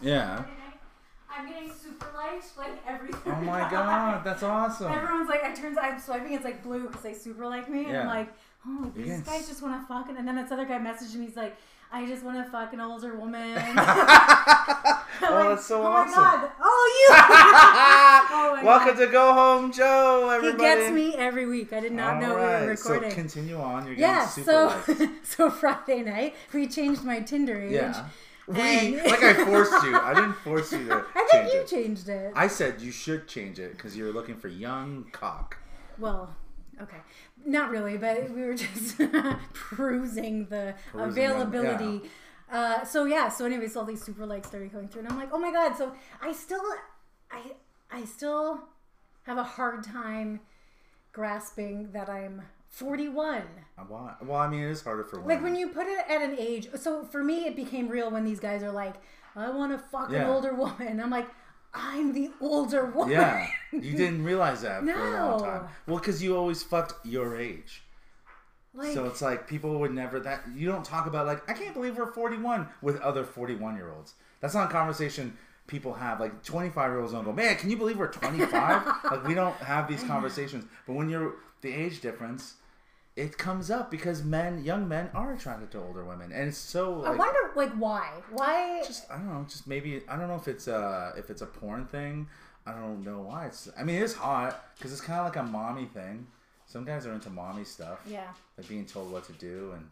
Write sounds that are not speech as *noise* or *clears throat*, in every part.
Yeah. I'm getting super liked like every. Oh *laughs* my god, that's awesome. Everyone's like, I turns, I'm swiping, it's like blue because they super like me. And Yeah. I'm like, oh, these getting guys just want to fuck. And then this other guy messaged me, he's like, I just want to fuck an older woman. *laughs* *laughs* oh, like, that's oh so oh awesome. my god. Oh, you. oh my Welcome God. to Go Home Joe, He everybody. gets me every week. I did not know we were recording. So continue on. You're getting yeah, super so so Friday night we changed my Tinder age. Yeah. We like I forced you. I didn't force you to *laughs* I think you it. changed it. I said you should change it because you were looking for young cock. Well, okay. Not really, but we were just *laughs* perusing the Perusing them, availability. Uh, so yeah, so anyways, all these super likes started going through, and I'm like, oh my god! So I still, I, I still have a hard time grasping that I'm 41. I want- Well, I mean, it is harder for women. Like when you put it at an age. So for me, it became real when these guys are like, I want to fuck an older woman. I'm like, I'm the older woman. Yeah, you didn't realize that for a long No. time. Well, because you always fucked your age. like, So it's like people would never that you don't talk about like I can't believe we're 41 with other 41 year olds. That's not a conversation people have. Like 25 year olds don't go, man, can you believe we're 25? *laughs* like we don't have these conversations. But when you're the age difference, it comes up because men, young men, are attracted to older women, and it's so. I wonder, like, why? Why? just I don't know, just maybe I don't know if it's uh if it's a porn thing. I don't know why. It's I mean it is hot because it's kind of like a mommy thing. Some guys are into mommy stuff yeah. like being told what to do and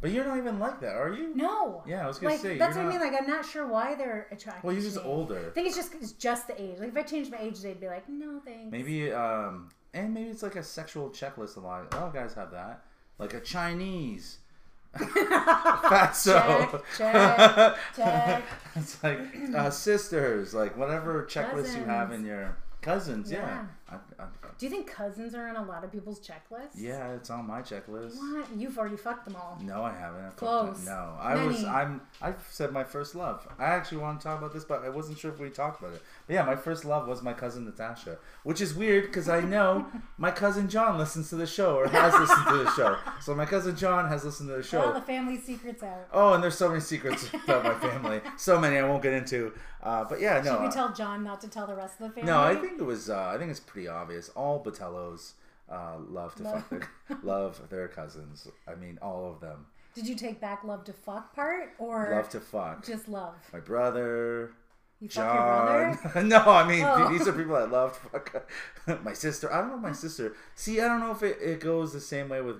but you're not even like that are you No. yeah i was gonna Like say that's what I mean. Like I'm not sure why they're attracted. well you're just older I think it's just it's just the age. Like if I changed my age, they'd be like, no thanks. maybe um and maybe it's like a sexual checklist a lot a lot of guys have that. Like a chinese. *laughs* Fatso Check, check, check. *laughs* it's like uh, sisters like whatever checklist you have in your cousins yeah, Yeah. I, I, Do you think cousins are on a lot of people's checklists? yeah it's on my checklist What? You've already fucked them all. No, I haven't. I fucked Close. No, I was. I'm. I said my first love. I actually want to talk about this, but I wasn't sure if we talked about it. But yeah, my first love was my cousin Natasha, which is weird because I know *laughs* my cousin John listens to the show or has listened to the show. So my cousin John has listened to the show. the family secret's out. Oh, and there's so many secrets about my family. So many I won't get into. Uh, but yeah, no. Should we uh, tell John not to tell the rest of the family? no, I think it was. Uh, I think it's pretty obvious. All Batellos uh, love to Love. fuck their, *laughs* love their cousins. I mean, all of them Did you take back love to fuck part or love to fuck. just love? my brother, You fuck your John. brother? *laughs* no, I mean Oh. these are people I love. Fuck *laughs* my sister. I don't know my sister. See, I don't know if it, it goes the same way with.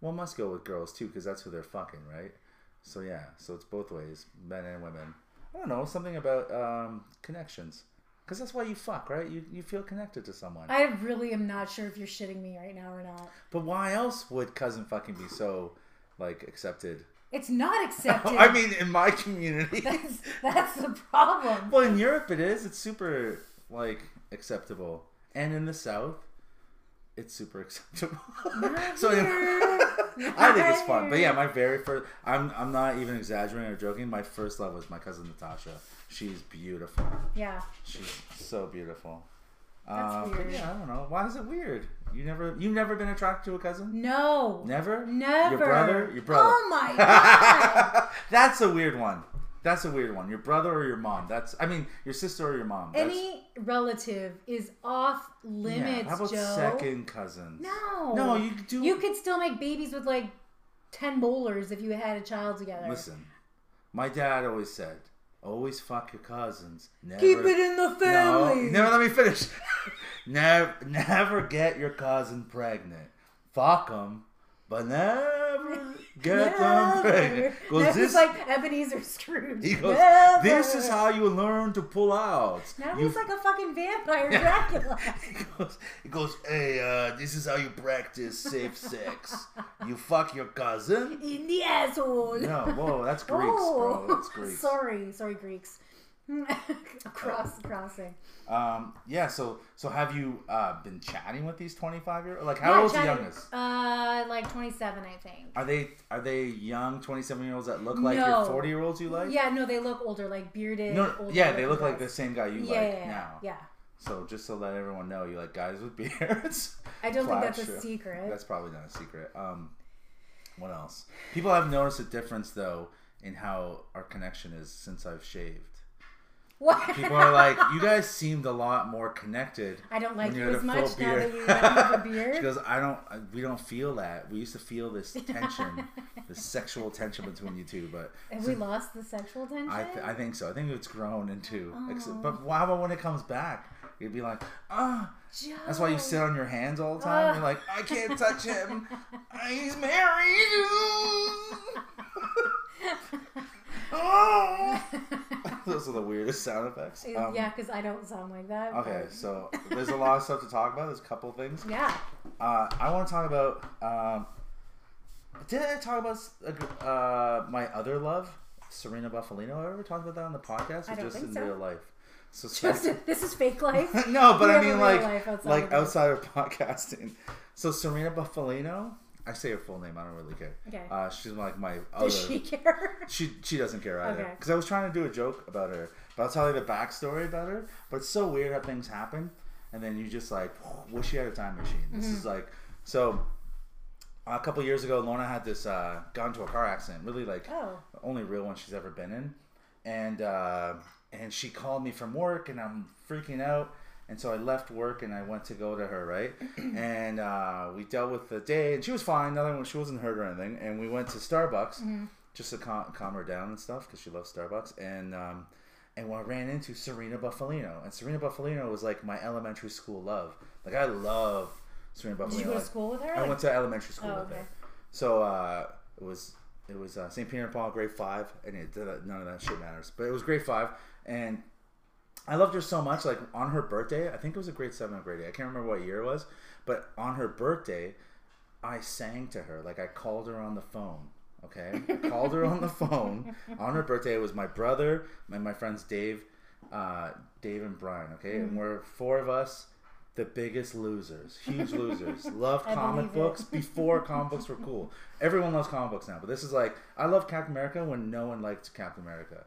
Well, must go with girls too, because that's who they're fucking, right? So yeah, so it's both ways, men and women. I don't know something about um, connections, because that's why you fuck, right? You you feel connected to someone. I really am not sure if you're shitting me right now or not. but why else would cousin fucking be so like accepted? It's not *laughs* accepted. I mean, in my community. that's, that's the problem. Well, in Europe it is. It's super like acceptable, and in the South, it's super acceptable. *laughs* so anyway, *laughs* I think it's fun. But yeah, my very first. I'm I'm not even exaggerating or joking. My first love was my cousin Natasha. She's beautiful. Yeah. She's so beautiful. That's um, but weird. yeah, I don't know. Why is it weird? You never you've never been attracted to a cousin? No. Never. Never. Your brother. Your brother. Oh my god. *laughs* That's a weird one. That's a weird one. Your brother or your mom. That's I mean your sister or your mom. That's, Any relative is off limits, yeah. How about Joe. second cousins? No. No, you could do. You could still make babies with like ten molars if you had a child together. listen. My dad always said, "Always fuck your cousins. Never Keep it in the No, family. never let me finish. *laughs* never, never get your cousin pregnant. Fuck them, but never get them *laughs* That's this. like Ebenezer Scrooge. he goes. Never. This is how you learn to pull out. Now You he's like a fucking vampire Dracula. *laughs* He goes, he goes, hey, uh, this is how you practice safe sex. You fuck your cousin? in the asshole. No, whoa, that's *laughs* Greeks, bro. That's Greeks. Oh, Sorry, sorry, Greeks. *laughs* *laughs* Cross crossing. Um, yeah, so so have you uh, been chatting with these twenty five year olds? like how Yeah, old's the youngest? Uh, like twenty-seven, I think. Are they are they young twenty seven year olds that look like your forty year olds you like? Yeah, no, they look older, like bearded. No, older yeah, they look like the same guy you Yeah, like yeah, now. yeah. So just to let everyone know, you like guys with *laughs* beards. I don't think that's a secret. That's probably not a secret. Um, what else? People have noticed a difference though in how our connection is since I've shaved. What? People are like, you guys seemed a lot more connected. I don't like you as much full now beer. that you have a *laughs* beer. She goes, I don't, we don't feel that. We used to feel this *laughs* tension, this sexual tension between you two, but Have we lost the sexual tension? I, th- I think so. I think it's grown into. ex- Oh. But how about when it comes back? You'd be like, ah. Joe. That's why you sit on your hands all the time. Ugh. You're like, I can't touch him. *laughs* He's married. *laughs* Those are the weirdest sound effects. Um, yeah, because I don't sound like that. Okay, but- so *laughs* there's a lot of stuff to talk about. There's a couple things. Yeah. Uh, I want to talk about. Um, did I talk about uh, my other love, Serena Buffalino? I ever talked about that on the podcast, or I don't just think in so. real life? So Just, this is fake *laughs* life. no, but I mean like outside like of outside of podcasting. So Serena Buffalino, I say her full name. I don't really care. Okay. Uh, she's like my other. Does she care? She she doesn't care either. Okay. Because I was trying to do a joke about her, but I'll tell you the backstory about her. But it's so weird how things happen, and then you just like *sighs* wish you had a time machine. This Mm-hmm. is like so. A couple years ago, Lorna had this uh, got into a car accident. Really like Oh. only real one she's ever been in, and uh, and she called me from work, and I'm freaking out. And so I left work and I went to go to her, right? *clears throat* and uh, we dealt with the day, and she was fine. Nothing, she wasn't hurt or anything. And we went to Starbucks just to calm, calm her down and stuff because she loves Starbucks. And um, and when I ran into Serena Buffalino, and Serena Buffalino was like my elementary school love. Like I love Serena Buffalino. Did you go to school with her? I Like- went to elementary school Oh, with okay. her. So uh, it was it was uh, St. Peter and Paul, grade five, and it, none of that shit matters. But it was grade five, and I loved her so much. Like on her birthday, I think it was a grade seven or grade eight. I can't remember what year it was, but on her birthday, I sang to her. Like I called her on the phone. Okay, I called her on the *laughs* phone on her birthday. It was my brother and my friends Dave, uh, Dave and Brian. Okay, and we're four of us, the biggest losers, huge losers. *laughs* Love comic believe it. books before *laughs* comic books were cool. Everyone loves comic books now, but this is like I love Captain America when no one liked Captain America.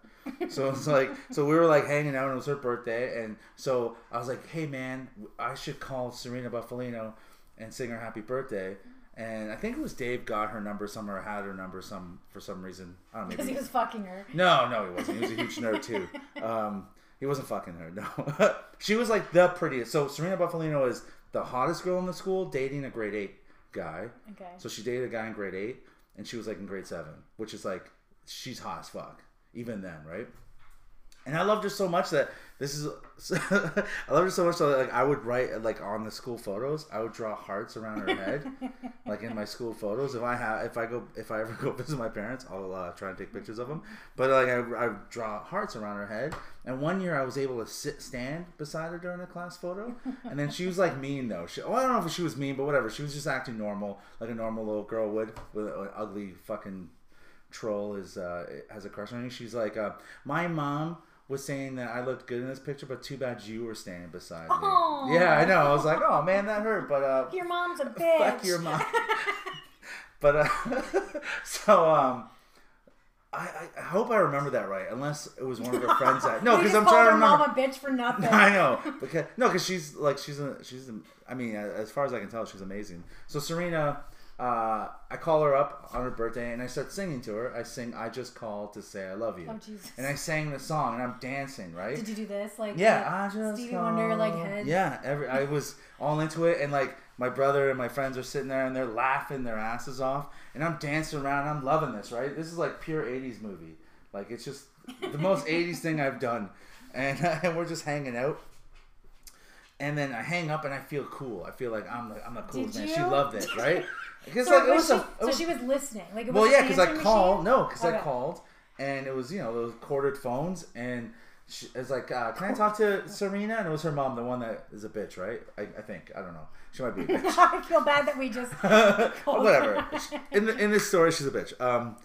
So it's like so we were like hanging out and it was her birthday and so I was like, "Hey man, I should call Serena Buffalino and sing her happy birthday." And I think it was Dave got her number somewhere, or had her number some for some reason. I don't know. Because he was fucking her. no, no, he wasn't. He was a huge nerd too. *laughs* Um, he wasn't fucking her. No, *laughs* she was like the prettiest. So Serena Buffalino is the hottest girl in the school, dating a grade eight guy. Okay. So she dated a guy in grade eight, and she was like in grade seven, which is like she's hot as fuck even then, right? And I loved her so much that this is. *laughs* I loved her so much that like I would write like on the school photos, I would draw hearts around her head, *laughs* like in my school photos. If I have, if I go, if I ever *laughs* go visit my parents, I'll uh, try and take pictures of them. But like I, I draw hearts around her head. And one year I was able to sit stand beside her during a class photo, and then she was like mean though. She, well, I don't know if she was mean, but whatever. She was just acting normal, like a normal little girl would, with an ugly fucking troll is uh, has a crush on you. She's like, uh, my mom was saying that I looked good in this picture, but too bad you were standing beside me. Yeah, I know. I was like, oh man, that hurt. But uh, Your mom's a *laughs* bitch. fuck your mom. *laughs* but uh, *laughs* so um. I, I- hope I remember that right, unless it was one of her friends that no, because I'm trying to remember. mom a bitch for nothing. I know because no, because she's like she's a, she's a, I mean, as far as I can tell, she's amazing. So Serena, uh, I call her up on her birthday and I start singing to her. I sing "I Just Called to Say I Love You," Oh, Jesus. and I sang the song and I'm dancing right. Did you do this? Like yeah, the I just Stevie Wonder like head. Yeah, every I was all into it, and like my brother and my friends are sitting there and they're laughing their asses off, and I'm dancing around. I'm loving this, right? This is like pure '80s movie. Like it's just the most '80s thing I've done, and, *laughs* and we're just hanging out. And then I hang up and I feel cool. I feel like I'm the, I'm the coolest man. She loved it, right? Because So, like it was was she, a, it so was- she was listening. Like it well, yeah, because I called. machine? No, because I called, and it was you know those corded phones, and she, it was like, uh, "Can I talk to Serena?" And it was her mom, the one that is a bitch, right? I, I think I don't know. She might be a *laughs* bitch. I feel bad that we just. *laughs* Whatever. *laughs* In the, in this story, she's a bitch. Um,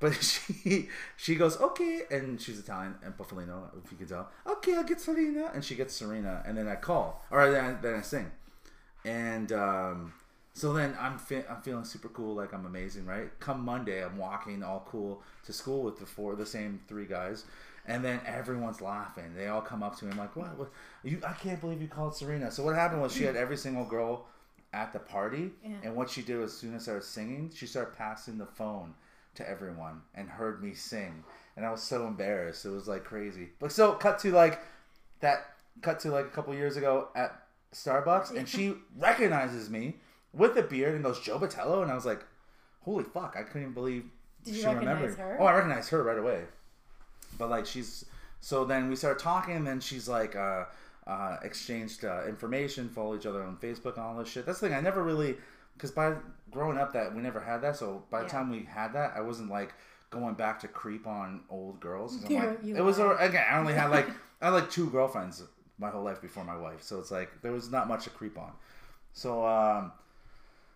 but she she goes okay, and she's Italian and Buffalino, if you can tell. Okay, I'll get Serena, and she gets Serena, and then I call, or then I, then I sing, and um, so then I'm fe- I'm feeling super cool, like I'm amazing, right? Come Monday, I'm walking all cool to school with the four, the same three guys. And then everyone's laughing. They all come up to me. I'm like, "What? what you? I can't believe you called Serena." So what happened was she had every single girl at the party, Yeah. and what she did was, as soon as I was singing, she started passing the phone to everyone and heard me sing, and I was so embarrassed. It was like crazy. But so cut to like that. Cut to like a couple years ago at Starbucks, and she recognizes me with a beard and goes Joe Batello, and I was like, holy fuck! I couldn't even believe Did she remembered. her? Oh, I recognized her right away. But like she's so then we started talking, and then she's like uh, uh, exchanged uh, information, follow each other on Facebook and all this shit. That's the thing. I never really because by growing up that we never had that. So by the Yeah. time we had that, I wasn't like going back to creep on old girls. I'm like, it was a, again. I only had like *laughs* I had like two girlfriends my whole life before my wife, so it's like there was not much to creep on. So um,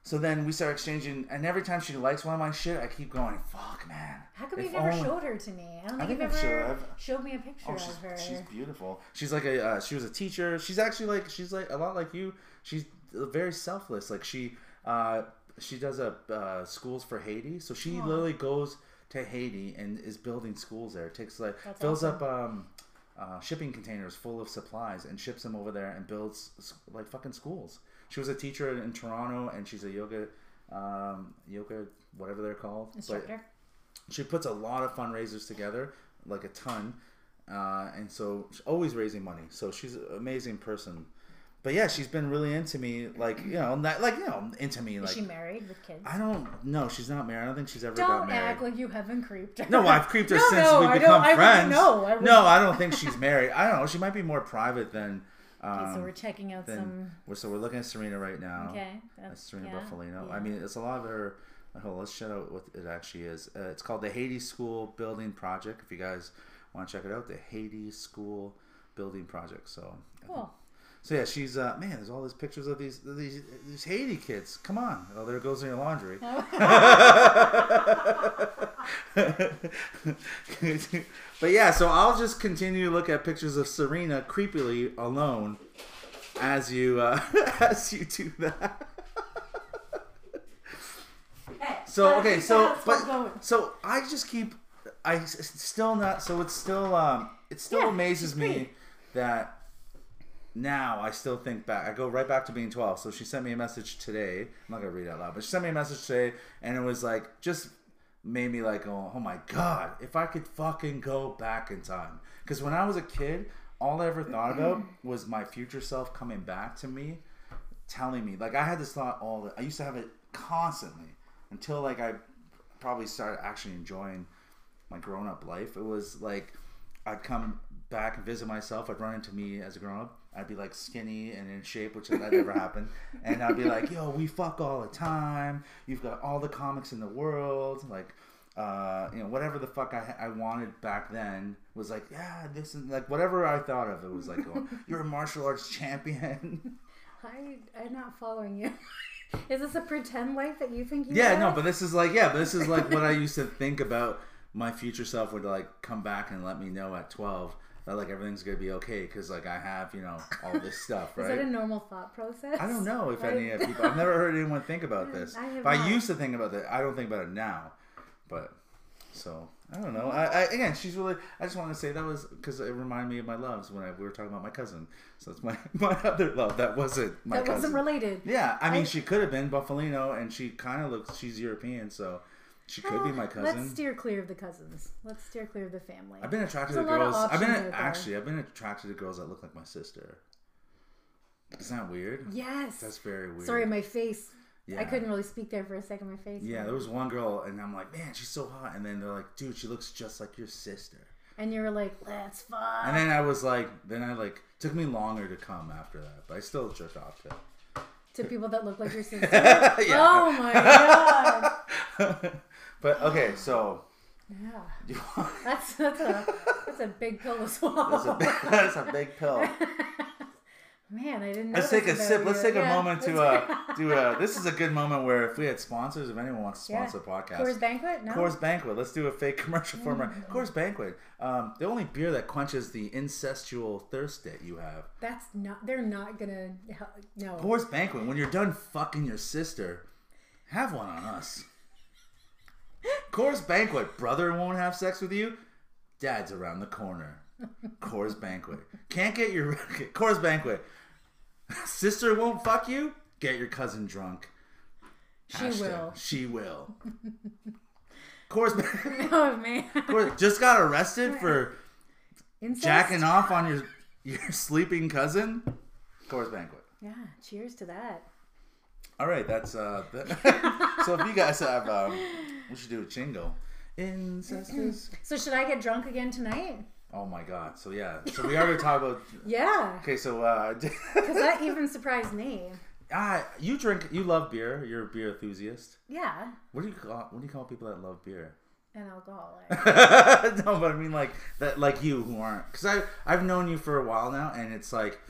so then we start exchanging, and every time she likes one of my shit, I keep going, "Fuck, man." How come you've never only- showed her to me? I don't I think, think you've I've ever showed- I've- showed me a picture Oh, of her. she's beautiful. She's like a uh, she was a teacher. She's actually like she's like a lot like you. She's very selfless. Like she uh, she does a uh, schools for Haiti. So she literally goes to Haiti and is building schools there. It Takes like That's fills awesome. up um, uh, shipping containers full of supplies and ships them over there and builds like fucking schools. She was a teacher in Toronto and she's a yoga um, yoga whatever they're called. But- instructor. she puts a lot of fundraisers together, like a ton, uh, and so she's always raising money. So she's an amazing person. But yeah, she's been really into me, like you know, not like you know, into me. Is Like she married with kids? I don't know, she's not married. I don't think she's ever got Don't married. act like you haven't creeped her. no, I've creeped her *laughs* No, since no, we I become I friends. wouldn't know. I no, I don't think she's married. I don't know. She might be more private than. Um, Okay, so we're checking out some. we're, so we're looking at Serena right now. Okay, That's Serena yeah, Buffalino. yeah. I mean, it's a lot of her. Hold on, let's shout out what it actually is. Uh, it's called the Haiti School Building Project. If you guys want to check it out, the Haiti School Building Project. So, cool. So yeah, she's uh, man. There's all these pictures of these these these Haiti kids. Come on, oh there goes in your laundry. *laughs* but yeah, so I'll just continue to look at pictures of Serena creepily alone as you uh, *laughs* as you do that. So okay, so but so I just keep I still not so it's still um it still Yeah, amazes me that now I still think back. I go right back to being 12. So she sent me a message today. I'm not gonna read it out loud, but she sent me a message today, and it was like just made me like, oh, oh my god, if I could fucking go back in time. Because when I was a kid, all I ever thought about mm-hmm. was my future self coming back to me, telling me like I had this thought all. The, I used to have it constantly until like I probably started actually enjoying my grown up life. It was like I'd come back and visit myself. I'd run into me as a grown up. I'd be like skinny and in shape, which that never happened. And I'd be like, "Yo, we fuck all the time. You've got all the comics in the world. Like, uh, you know, whatever the fuck I, I wanted back then was like, yeah, this is like whatever I thought of. It was like, oh, *laughs* you're a martial arts champion. I, I'm not following you. *laughs* Is this a pretend life that you think you Yeah, have? no, but this is like yeah, but this is like what I used to think about my future self would like come back and let me know at 12 that like everything's to be okay cuz like I have, you know, all this *laughs* stuff, Right? Is that a normal thought process? I don't know if Right? any uh, people I've never heard anyone think about mm, this. I I used to think about that. I don't think about it now. But so, I don't know. I, I again, she's really I just want to say that was cuz it reminded me of my loves when I, we were talking about my cousin. So it's my *laughs* my other love that wasn't my That cousin. wasn't related. Yeah, I mean, I- she could have been Buffalino, and she kind of looks. She's European, so she could be my *sighs* cousin. Let's steer clear of the cousins. Let's steer clear of the family. I've been attracted There's to a lot of girls. I've been actually. I've been attracted to girls that look like my sister. Isn't that weird? yes. That's very weird. Sorry, my face. Yeah. I couldn't really speak there for a second. My face. Yeah, there was one girl, and I'm like, man, she's so hot. And then they're like, dude, she looks just like your sister. And you were like, "Let's fuck." And then I was like, then I like took me longer to come after that, but I still jerked off to. to people that look like your sister. *laughs* Yeah. Oh my god. *laughs* but okay, so Yeah. *laughs* That's that's a that's a big pill to swallow. that's a big, *laughs* that's a big pill. *laughs* Man, I didn't. Let's take a sip. Let's take a Yeah, moment to uh do uh this is a good moment where if we had sponsors, if anyone wants to Yeah. sponsor a podcast. Coors Banquet. No. Coors Banquet. Let's do a fake commercial for Mm. Coors Banquet. Um, the only beer that quenches the incestual thirst that you have. That's not. They're not gonna. No. Coors Banquet. When you're done fucking your sister, have one on us. Coors Banquet. Brother won't have sex with you. Dad's around the corner. Coors Banquet. Can't get your *laughs* Coors Banquet. Sister won't fuck you. Get your cousin drunk. she Hashtag, will. She will. *laughs* Coors Banquet. *laughs* Oh man. Coors- just got arrested for Incest? jacking off on your your sleeping cousin. Coors Banquet. Yeah. Cheers to that. All right, that's uh. th- so if you guys have, um, we should do a jingle. Incestus. So should I get drunk again tonight? Oh my god. So yeah. So we already talked about. *laughs* Yeah. Okay, so uh, *laughs* Because that even surprised me. ah, you drink. You love beer. You're a beer enthusiast. Yeah. What do you call? What do you call people that love beer? An alcoholic. *laughs* no, but I mean like that, like you who aren't. Because I I've known you for a while now, and it's like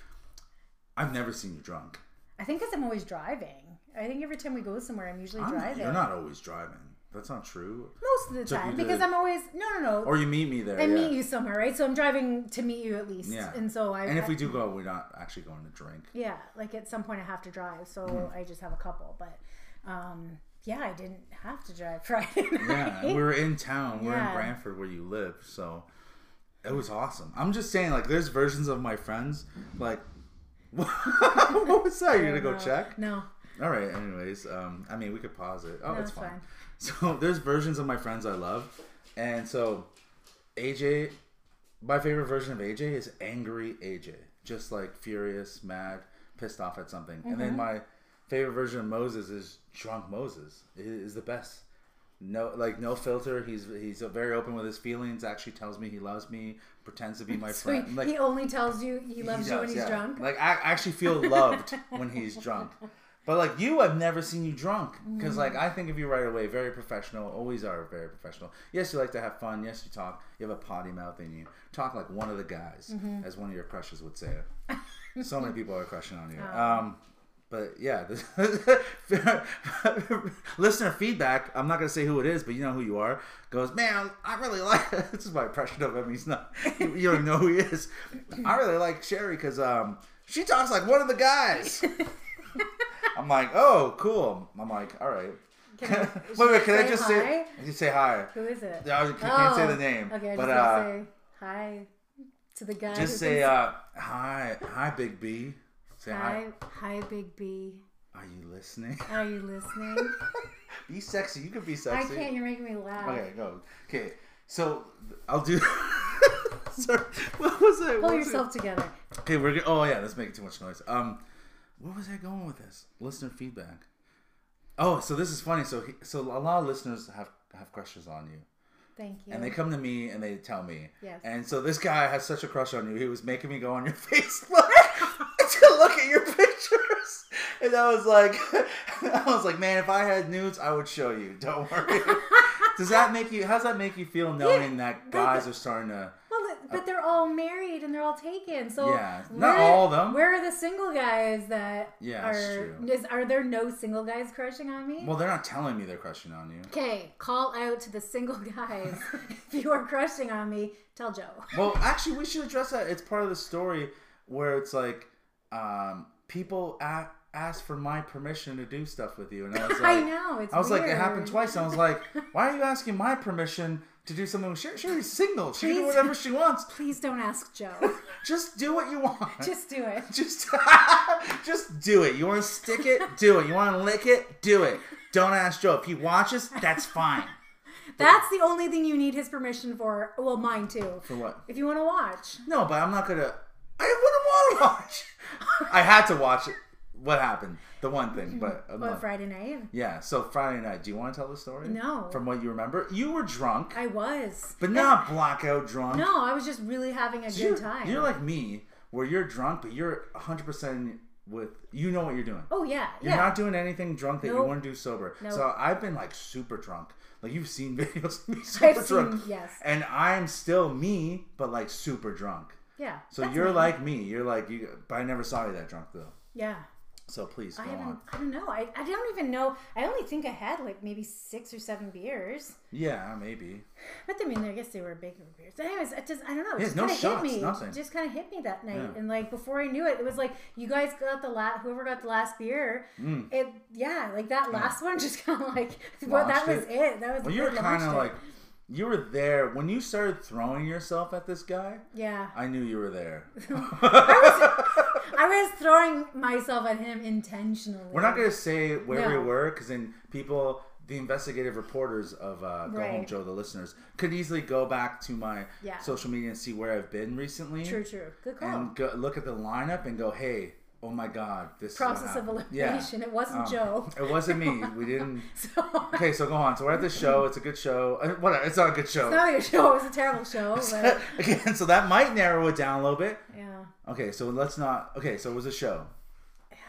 I've never seen you drunk. I think because I'm always driving. I think every time we go somewhere, I'm usually I'm- driving. You're not always driving. That's not true. Most of the Took time, you because to- I'm always no, no, no. Or you meet me there. I yeah. meet you somewhere, right? So I'm driving to meet you at least. Yeah. And so I. And if we do go, we're not actually going to drink. Yeah, like at some point I have to drive, so Mm-hmm. I just have a couple. But um, yeah, I didn't have to drive *laughs* Friday Yeah, we were in town. We're in Yeah. Brantford where you live, so it was awesome. I'm just saying, like, there's versions of my friends, like, *laughs* what was that? You're gonna go No. check? No, All right. Anyways, um, I mean, we could pause it. Oh, No, it's it's fine. fine. So *laughs* there's versions of my friends I love, and so AJ, my favorite version of AJ is angry AJ, just like furious, mad, pissed off at something. And Mm-hmm. then my favorite version of Moses is drunk Moses. It is the best. No, like no filter. He's he's very open with his feelings. Actually, tells me he loves me. Pretends to be my *laughs* so friend. Like he only tells you he loves you when he's yeah. drunk. Like I actually feel loved when he's *laughs* drunk. But like you, I've never seen you drunk because like I think of you right away, very professional. Always are very professional. Yes, you like to have fun. Yes, you talk. You have a potty mouth in you. Talk like one of the guys, Mm-hmm. as one of your crushes would say. so many people are crushing on you. *laughs* Oh. Um, but yeah, *laughs* listener feedback. I'm not gonna say who it is, but you know who you are. Goes, man, I really *laughs* like. this is my impression of him. He's not. You don't know who he is. I really like Sherry because um, she talks like one of the guys. I'm like, oh, cool. I'm like, all right. Can *laughs* I- wait, wait. Can I just hi? say? You say hi. Who is it? I can't say Oh, the name, Okay, I but just uh, say hi to the guy. just say uh, hi, hi, Big B. Say hi. hi, hi, Big B. Are you listening? Are you listening? *laughs* be sexy. You can be sexy. I can't. You're making me laugh. Okay, go. Okay, so I'll do. *laughs* Sorry, what was it? Pull What yourself together. Okay, we're. Oh yeah, that's making too much noise. Um, where was I going with this? Listener feedback. Oh, so this is funny. So, he, so a lot of listeners have have crushes on you, Thank you. and they come to me and they tell me. Yes. And so this guy has such a crush on you. He was making me go on your *laughs* Facebook *laughs* to look at your pictures, and I was like, *laughs* I was like, man, if I had nudes, I would show you. Don't worry. Does that make you? How does that make you feel knowing that guys are starting to? But they're all married and they're all taken. So Yeah, not where- all of them. Where are the single guys that Yeah, are? Is, are there no single guys crushing on me? Well, they're not telling me they're crushing on you. Okay, call out to the single *laughs* guys. *laughs* if you are crushing on me, tell Joe. Well, actually, we should address that. It's part of the story where it's like um, people a- ask for my permission to do stuff with you, and I was *laughs* like, I know it's. I was like, it happened twice. And I was like, why are you asking my permission to do something with Sherry? Sherry's single. She can do Please. whatever she wants. Please don't ask Joe. *laughs* Just do what you want. Just do it. *laughs* just, *laughs* just do it. You want to stick it? Do it. You want to lick it? Do it. Don't ask Joe. If he watches, that's fine. That's the only thing you need his permission for. Well, mine too. For what? If you want to watch. No, but I'm not gonna. I wouldn't want to watch. I had to watch it. What happened? The one thing, mm-hmm. but I'm What not- Friday night? yeah. So Friday night. Do you want to tell the story? No. From what you remember, you were drunk, I was. but not blackout drunk. No, I was just really having a you're, good time. You're like me, where you're drunk, but you're 100 percent with. You know what you're doing. oh yeah, You're yeah. not doing anything drunk that you Nope. want to do sober. Nope. So I've been like super drunk. Like you've seen *laughs* videos of me super I've drunk. seen yes. And I'm still me, but like super drunk. Yeah. So you're me. like me. You're like you, but I never saw you that drunk though. Yeah. So please go I haven't. on. I don't know. I, I don't even know. I only think I had like maybe six or seven beers. Yeah, maybe. But I mean, I guess they were bigger beers. Anyways, it just I don't know. It Yeah, just no kind of shots, hit me. nothing. Just kind of hit me that night, Yeah. and like before I knew it, it was like you guys got the last. Whoever got the last beer, Mm. it yeah, like that last one just *laughs* kind of like well, that was it. it. That was Well, you were kind of like you were there when you started throwing yourself at this guy. yeah. I knew you were there. *laughs* I was throwing myself at him intentionally. We're not gonna say where we were because then people the investigative reporters of uh, Go Home Joe, the listeners, could easily go back to my Yeah. social media and see where I've been recently. True, true. Good call. And go, look at the lineup and go, hey, oh my god, this Process is of what happened." elimination. It wasn't Um, Joe. It wasn't me. We didn't. *laughs* So, *laughs* Okay, so go on. So we're at this show. It's a good show. Uh, What? It's not a good show. it's not a good show. It was a terrible show. *laughs* But, Again, so that might narrow it down a little bit. yeah. Okay, so let's not. Okay, so it was a show,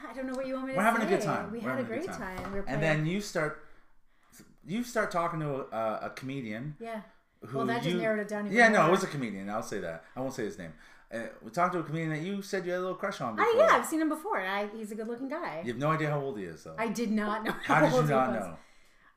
I don't know what you want me to say. We're say. having a good time. We We're had a having great time. We were playing. and then you start. You start talking to a, a comedian yeah. who Well, that just you, narrowed it down even Yeah, no, more. it was a comedian. I'll say that. I won't say his name. Uh, we talked to a comedian that you said you had a little crush on. Before. I, yeah, I've seen him before. I, he's a good-looking guy. You have no idea how old he is, though. I did not know. how did you old he not was. know?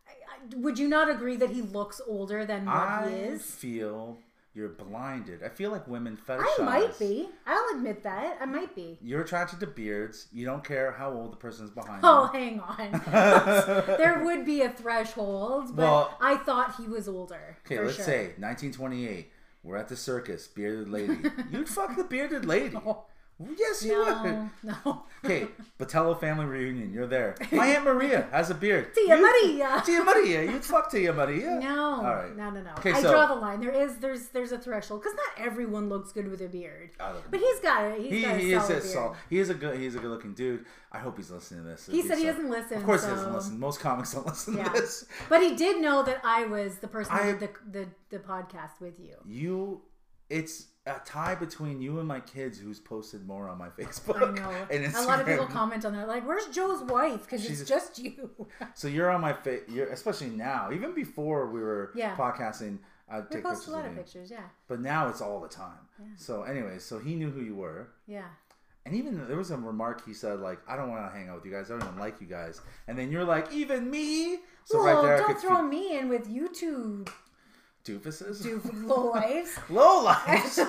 I- Would you not agree that he looks older than what I he is? feel you're blinded. I feel like women fetishize. I might be. I'll admit that. I might be. You're attracted to beards. You don't care how old the person is behind Oh, you. hang on. *laughs* there would be a threshold, but Well- I thought he was older. Okay, let's sure. say 1928. We're at the circus. Bearded lady. *laughs* You'd fuck the bearded lady. Oh. Yes, you would. No, no. Okay, *laughs* Batello family reunion. You're there. *laughs* My aunt Maria has a beard. Tia You'd- Maria. *laughs* Tia Maria. You'd fuck Tia Maria. No, All right. no, no, no. Okay, I so- draw the line. There is, there's, there's a threshold because not everyone looks good with a beard. But he's got it. He's He, got a he is beard. sol- He is a good. He's a good looking dude. I hope he's listening to this. He said he so- uh, doesn't listen. Of course, he so- doesn't listen. Most comics don't listen Yeah. to this. But he did know that I was the person I- who did the, the the podcast with you. You, it's a tie between you and my kids who's posted more on my *laughs* Facebook. I know. and a lot of people comment on that, like, "Where's Joe's wife?" Because it's just you. *laughs* So you're on my face. You're especially now. Even before we were Yeah. podcasting, I'd we take post pictures a lot of of pictures. Yeah, But now it's all the time. So, anyways, so he knew who you were. yeah. And even there was a remark he said like, "I don't want to hang out with you guys. I don't even like you guys." And then you're like, "Even me." So well, right there, don't throw me in with you two doofuses, do *laughs* low lives. low lives, *laughs*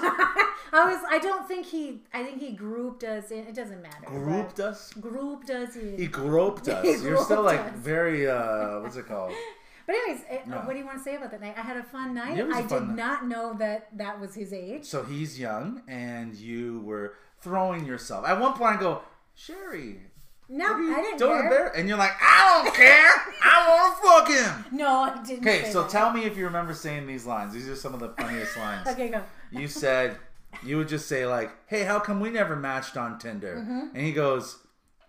I was. I don't think he. I think he grouped us in. It doesn't matter. grouped us. Grouped us in. He groped us. He You're still like us. very uh, what's it called? *laughs* But anyways, eh, No. what do you want to say about that night? I had a fun night. It was a I fun did night. not know that that was his age. So he's young, and you were throwing yourself. At one point, I go, Sherry, No, I didn't doing care. there? And you're like, I don't care. I want to fuck him. *laughs* No, I didn't. Okay, so that. tell me if you remember saying these lines. These are some of the funniest *laughs* lines. Okay, go. You said you would just say like, "Hey, how come we never matched on Tinder?" Mm-hmm. And he goes,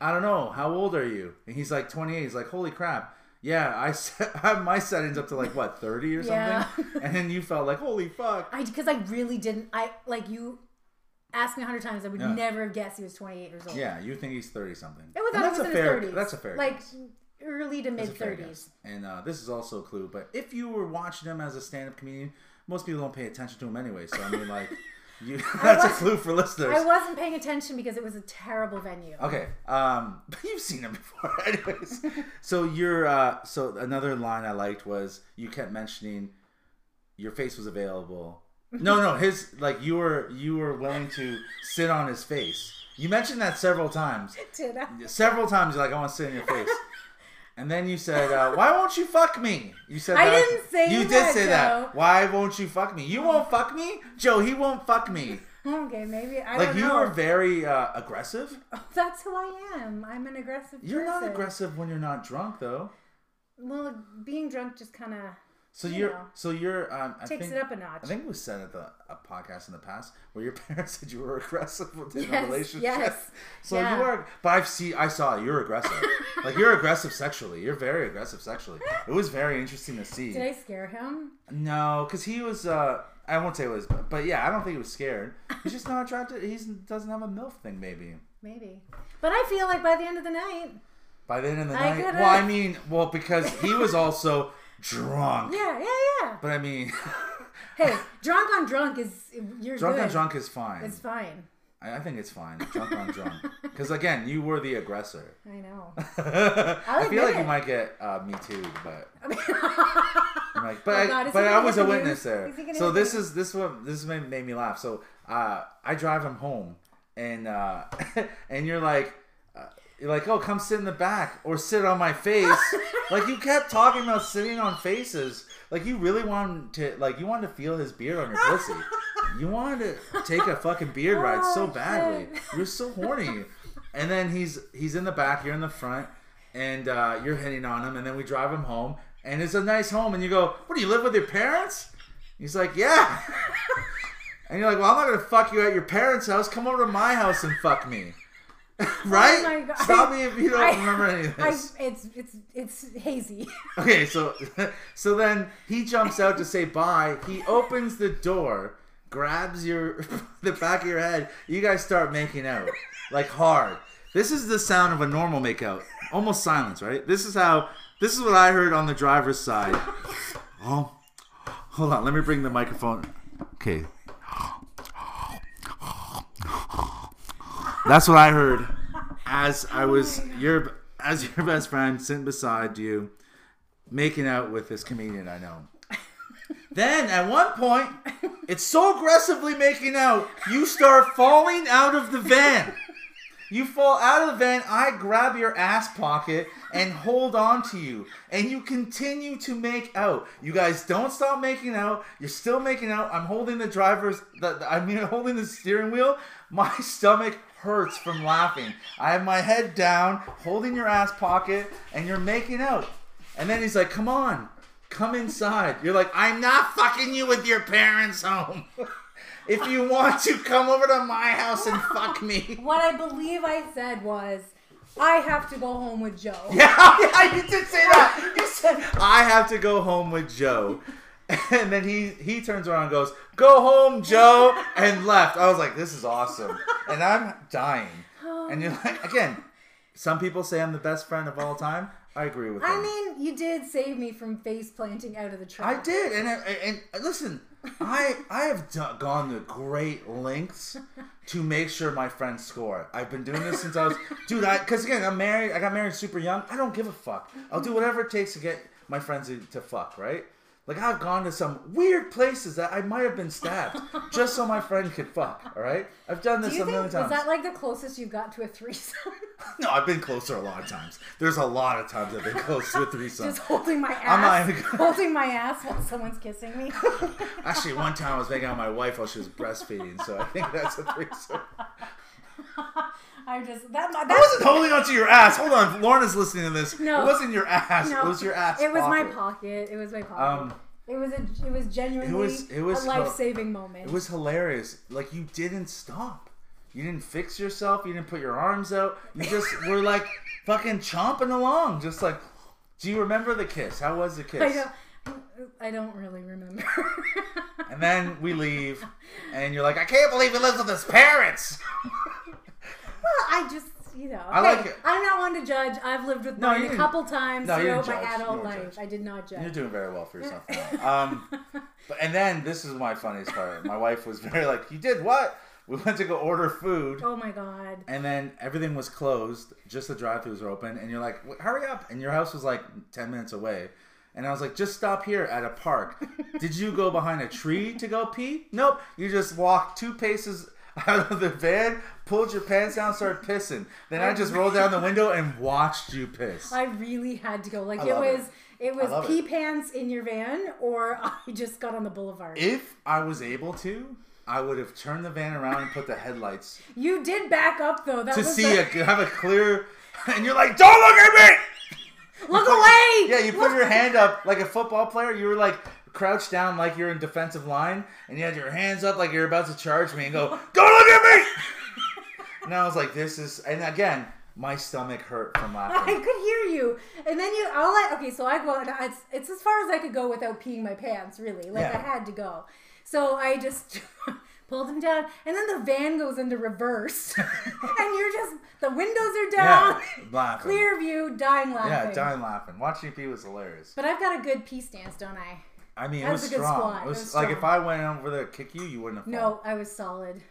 "I don't know. How old are you?" And he's like, "28." He's like, "Holy crap." Yeah, I *laughs* set I have my settings up to like what 30 or something, Yeah. and then you felt like holy fuck. I because I really didn't. I like you asked me a hundred times. I would Yeah. never have guessed he was twenty eight years old. Yeah, you think he's 30 something. it was, And I that's was a fair. his 30s. That's a fair. like guess. early to That's mid a fair thirties. guess. And uh, this is also a clue. But if you were watching him as a stand-up comedian, most people don't pay attention to him anyway. So I mean, like, *laughs* you that's a was- clue for listeners. I wasn't paying attention because it was a terrible venue. Okay. Um, but *laughs* you've seen him before, *laughs* anyways. so you're uh, so another line I liked was you kept mentioning your face was available. No, no, his like you were you were willing to sit on his face. You mentioned that several times. *laughs* Did I? Several times you're like, I want to sit in your face. *laughs* And then you said, uh, "Why won't you fuck me?" You said, I that. didn't say You did say Joe. that. Why won't you fuck me? You won't fuck me, Joe. He won't fuck me. Okay, maybe I Like you know. were very uh, aggressive. *laughs* That's who I am. I'm an aggressive. You're not aggressive when you're not drunk, though. Well, being drunk just kind of So You you're, know. so you're. Um, I takes think, it up a notch. I think it was said at the a podcast in the past where your *laughs* parents said you were aggressive within a relationship. yes, *laughs* So yeah. you are, but I've seen, I saw it. You're aggressive. *laughs* like you're aggressive sexually. You're very aggressive sexually. It was very interesting to see. Did I scare him? No, because he was. uh I won't say it was, but, but yeah, I don't think he was scared. He's just not attracted. He doesn't have a milf thing, maybe. Maybe. But I feel like by the end of the night, By the end of the I night, could've- well, I mean, well, because he was also drunk. yeah, yeah, yeah. But I mean, *laughs* Hey, *laughs* drunk on drunk is you're drunk good. on drunk is fine. It's fine. I, I think it's fine. Drunk on drunk. *laughs* Because again, you were the aggressor. I know. I feel like you might get uh, me too, but I'm like, but Oh I, God, is but I was a witness there. Is he gonna So this is this what this made, made me laugh. So uh, I drive him home, and uh, and you're like. You're like, oh, come sit in the back or sit on my face. *laughs* like you kept talking about sitting on faces. Like you really wanted to, like you wanted to feel his beard on your pussy. You wanted to take a fucking beard ride so Oh, badly. You're so horny. And then he's he's in the back, you're in the front, and uh, you're hitting on him. And then we drive him home, and it's a nice home, and you go, "What do you live with your parents?" He's like, "Yeah." *laughs* And you're like, well, I'm not gonna fuck you at your parents' house. Come over to my house and fuck me. *laughs* right? Oh my God. Stop me if you don't I- remember any of I, it's it's it's hazy. *laughs* Okay, so *laughs* so then he jumps out to say bye. He opens the door, grabs your the back of your head. You guys start making out like hard. This is the sound of a normal makeout. Almost silence, right? This is how this is what I heard on the driver's side. Oh, hold on. Let me bring the microphone. Okay. That's what I heard *laughs* as I was oh your as your best friend sitting beside you, making out with this comedian I know. *laughs* Then at one point, it's so aggressively making out, you start falling out of the van. You fall out of the van, I grab your ass pocket and hold on to you. And you continue to make out. You guys don't stop making out. You're still making out. I'm holding the driver's, the, the- I mean, *laughs* holding the steering wheel. My stomach hurts from laughing. I have my head down, holding your ass pocket, and you're making out. And then he's like, come on, come inside. You're like, I'm not fucking you with your parents' home. *laughs* if you want to, come over to my house and *laughs* fuck me. what I believe I said was, I have to go home with Joe. *laughs* Yeah, yeah, you did say that. You said I have to go home with Joe. *laughs* And then he he turns around and goes, "Go home, Joe," and left. I was like, "This is awesome," and I'm dying. Oh. And you're like, again, some people say I'm the best friend of all time. I agree with them. I mean, you did save me from face planting out of the truck. I did, and and, and listen, I I have gone to great lengths to make sure my friends score. I've been doing this since I was, dude. I because again, I'm married. I got married super young. I don't give a fuck. I'll do whatever it takes to get my friends to, to fuck. Right? Like I've gone to some weird places that I might have been stabbed *laughs* just so my friend could fuck. All right? I've done this Do you a think million was times. that like the closest you've got to a threesome? *laughs* no, I've been closer a lot of times. There's a lot of times I've been close to a threesome. Just holding my ass. I'm not even holding my ass while someone's kissing me. *laughs* Actually, one time I was making out with my wife while she was breastfeeding, so I think that's a threesome. *laughs* I just that I wasn't holding onto your ass. Hold on, Lauren is listening to this. No. It wasn't your ass. no, It was your ass. It was my pocket. pocket. It was my pocket. Um, it was a it was genuinely It was- it was a life saving moment. it was hilarious. Like you didn't stop. You didn't fix yourself. You didn't put your arms out. You just *laughs* were like fucking chomping along, just like. Do you remember the kiss? How was the kiss? I don't I don't really remember. And then we leave, and you're like, I can't believe he lives with his parents. *laughs* Well, I just, you know, I like hey, it. I'm not one to judge. I've lived with No, mine a couple times no, throughout my. Adult life. judge. I did not judge. You're doing very well for yourself. *laughs* Um, but and then this is my funniest part. My wife was very like, "You did what?" We went to go order food. oh my god. And then everything was closed, just the drive-throughs were open, and you're like, "Hurry up!" And your house was like ten minutes away, and I was like, "Just stop here at a park." *laughs* Did you go behind a tree to go pee? Nope. You just walked two paces *laughs* out of the van, pulled your pants down, started pissing. Then I just rolled down the window and watched you piss. I really had to go. Like I it love it. was it was love pee it. pants in your van or *laughs* I just got on the boulevard. If I was able to, I would have turned the van around and put the headlights you did back up though. That to was see the- a, have a clear. *laughs* And you're like, "Don't look at me!" Look away! Yeah, you put your hand up like a football player. You were like crouched down like you're in defensive line, and you had your hands up like you're about to charge me and go, "Don't look at me!" *laughs* and I was like, "This is," and again, my stomach hurt from laughing. I could hear you, and then you. All I okay, so I go. and It's it's as far as I could go without peeing my pants. Really, like Yeah. I had to go. So I just *laughs* pulled him down, and then the van goes into reverse, *laughs* and you're just the windows are down, Yeah, laughing. clear view, dying laughing. Yeah, dying laughing. Watching pee was hilarious. But I've got a good pee stance, don't I? I mean, it was was strong. It It was, was like if. I went over there to kick you, you wouldn't have. No, fallen. I was solid,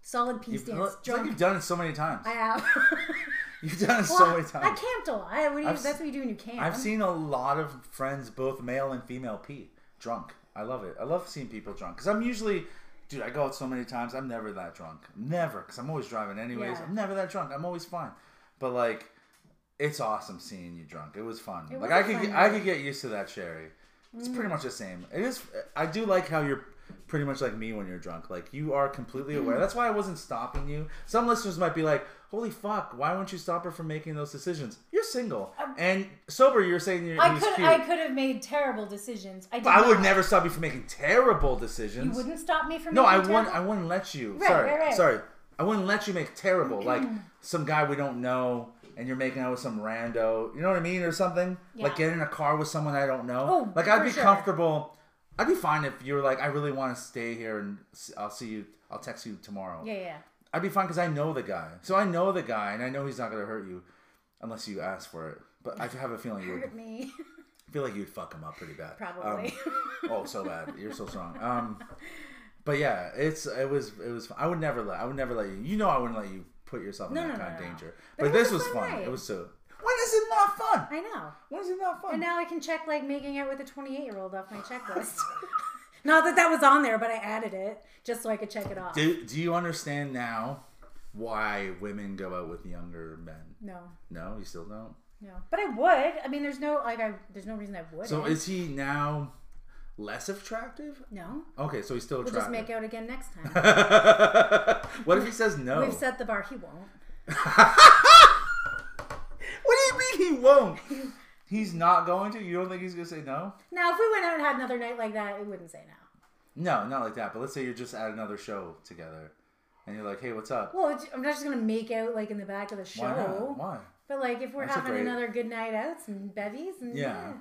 solid pee You've, stance. it's like you've done it so many times. I have. *laughs* You've done it Well, so many times. I camped a lot. What do you, that's what you do when you camp. I've seen a lot of friends, both male and female, pee drunk. I love it. I love seeing people drunk because I'm usually, dude. I go out so many times. I'm never that drunk. Never, because I'm always driving anyways. Yeah. I'm never that drunk. I'm always fine. But like, it's awesome seeing you drunk. It was fun. It like was I could, get, I could get used to that, Sherry. It's pretty much the same. It is. I do like how you're pretty much like me when you're drunk. Like you are completely aware. That's why I wasn't stopping you. Some listeners might be like, "Holy fuck! Why won't you stop her from making those decisions? You're single um, and sober. You're saying you're I could cute. I could have made terrible decisions. I did But I would not. never stop you from making terrible decisions. You wouldn't stop me from No, I making wouldn't. I wouldn't let you. Right, sorry, right, right. sorry. I wouldn't let you make terrible. Like mm-hmm. some guy we don't know, and you're making out with some rando. You know what I mean, or something. Like Yeah. getting in a car with someone I don't know. Oh, like I'd be sure. comfortable. I'd be fine if you were like, I really want to stay here, and I'll see you. I'll text you tomorrow. Yeah, yeah. I'd be fine because I know the guy. So I know the guy, and I know he's not gonna hurt you unless you ask for it. But I have a feeling you would. *laughs* Hurt me. I *laughs* feel like you'd fuck him up pretty bad. Probably. Um, oh, so bad. You're so strong. Um, but yeah, it's it was it was. I would never let. I would never let you. You know, I wouldn't let you put yourself in No, that no, kind no, of danger. But But, this was fun. night. It was so. When is it not fun? I know. When is it not fun? And now I can check like making out with a 28 year old off my *laughs* checklist. *laughs* Not that that was on there, but I added it just so I could check it off. do Do you understand now why women go out with younger men? No, No, you still don't. no. But I would. I mean, there's no like I. There's no reason I would. So is he now less attractive? no. Okay, so he's still attractive. We'll just make out again next time. *laughs* what if he says no? We've set the bar. He won't. *laughs* What do you mean he won't? He's not going to. You don't think he's gonna say no? Now, if we went out and had another night like that, it wouldn't say no. No, not like that. But let's say you're just at another show together, and you're like, "Hey, what's up?" Well, I'm not just gonna make out like in the back of the show. Why not? Why? But like if we're That's having great- another good night out, some bevies, and Yeah.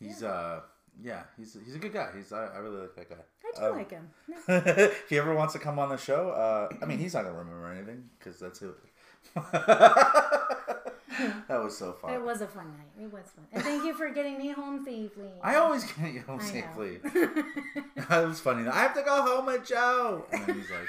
He's uh, yeah, he's he's a good guy. He's I, I really like that guy. I do Um, like him. *laughs* No. if he ever wants to come on the show, uh, I mean, he's not gonna remember anything because that's who. *laughs* that was so fun. It was a fun night. It was fun. And thank you for getting me home safely. I always get you home I safely. *laughs* that was funny. I have to go home with Joe. And then he's like,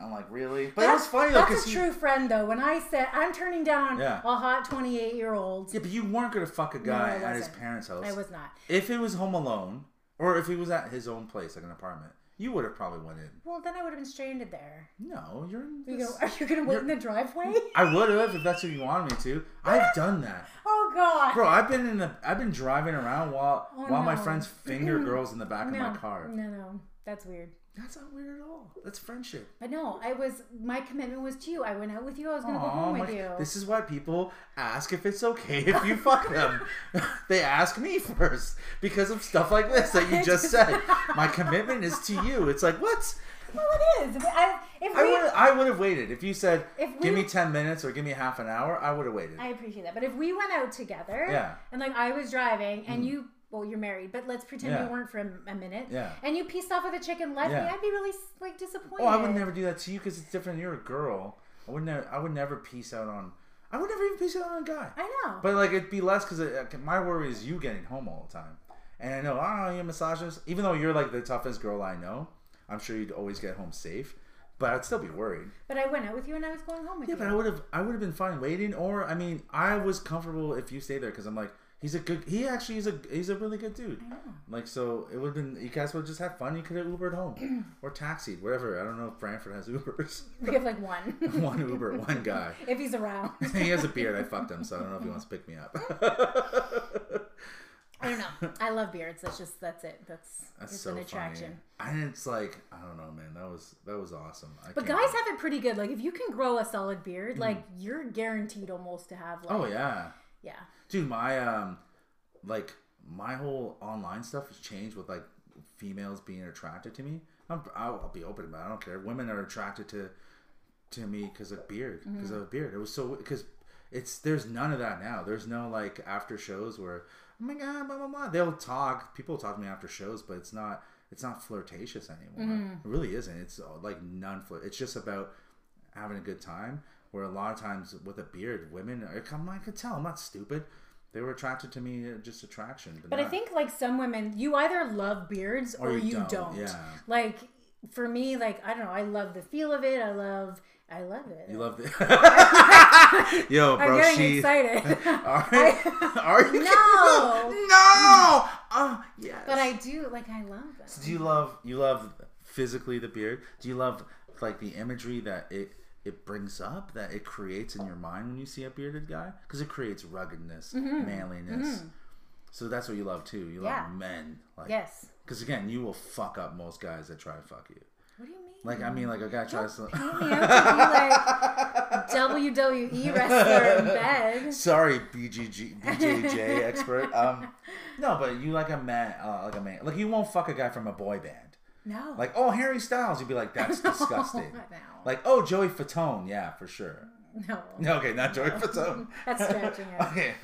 I'm like, really? But it was funny though, That's a he. true friend, though. When I said I'm turning down Yeah. a hot 28 year old, Yeah, but you weren't gonna fuck a guy I at his parents' house. I was not. If it was home alone, or if he was at his own place, like an apartment, you would have probably went in. Well, then I would have been stranded there. No, you're. In you go, are you gonna wait in the driveway? *laughs* I would have if that's what you wanted me to. I've done that, *laughs* oh God. bro. I've been in the. I've been driving around while Oh, while my friends finger girls in the back no, of my car. no, no, that's weird. That's not weird at all. That's friendship. But no, I was. My commitment was to you. I went out with you. I was gonna go Aw, home my- with you. This is why people ask if it's okay if you *laughs* fuck them. *laughs* they ask me first because of stuff like this that you just said. My commitment is to you. It's like what? well, it is. I, we, would I would have waited if you said If give me ten minutes or give me half an hour. I would have waited. I appreciate that. But if we went out together, Yeah. Mm. and like I was driving, and you, well, you're married, but let's pretend Yeah. you weren't for a, a minute, Yeah. and you pieced off with a chick and left Yeah. me, I'd be really like disappointed. Oh, I would never do that to you because it's different. You're a girl. I would never. I would never piece out on. I would never even piece out on a guy. I know. But like it'd be less because my worry is you getting home all the time, and I know I don't know you massages. Even though you're like the toughest girl I know, I'm sure you'd always get home safe. But I'd still be worried. but I went out with you, and I was going home with Yeah, you. but I would have. I would have been fine waiting. Or I mean, I was comfortable if you stayed there because I'm like, he's a good. He actually is a. He's a really good dude. Like so, it would have been. You guys would just have fun. You could have Ubered home *clears throat* or taxied, whatever. I don't know if Brantford has Ubers. *laughs* We have like one. *laughs* one Uber, one guy. *laughs* if he's around. he has a beard. I fucked him, so I don't know if he wants to pick me up. I don't know. I love beards. That's just that's it. That's, That's it's so an funny. attraction. And it's like I don't know, man. That was that was awesome. I But guys have it pretty good. Like if you can grow a solid beard, hmm. like you're guaranteed almost to have like. Oh yeah, yeah. dude. My um, like my whole online stuff has changed with like females being attracted to me. I'm, I'll, I'll be open about. it. I don't care. Women are attracted to to me because of beard. Because Mm-hmm. of beard. It was so because it's there's none of that now. There's no like after shows where oh my god blah blah blah. They'll talk. People talk to me after shows, but it's not it's not flirtatious anymore. Mm-hmm. It really isn't. It's uh, like none flirt. It's just about having a good time. Where a lot of times with a beard, women I come I could tell. I'm not stupid. They were attracted to me uh, just attraction. But, But I not- think like some women, you either love beards or, you, don't. yeah. Like for me, like I don't know, I love the feel of it. I love, I love it. you love the *laughs* *laughs* Yo, I'm bro, getting she excited. *laughs* Are, I- are you? No. no. Oh, yes. but I do like I love them. Do you love you love physically the beard? Do you love like the imagery that it it brings up that it creates in your mind when you see a bearded guy? Because it creates ruggedness, manliness. So that's what you love too. You Mm-hmm. Yeah. love men. Like, Yes. Because again, you will fuck up most guys that try to fuck you. What do you mean? Like I mean, like a guy tries to. Paint me out to be like WWE *laughs* wrestler in bed. Sorry, BGG, BJJ *laughs* expert. Um, no, but you like a man, uh, like a man, like you won't fuck a guy from a boy band. No. Like, oh, Harry Styles, you'd be like, that's *laughs* disgusting. No. Like, oh, Joey Fatone, yeah, for sure. no. No, okay, not Joey Fatone. *laughs* That's stretching it. Okay.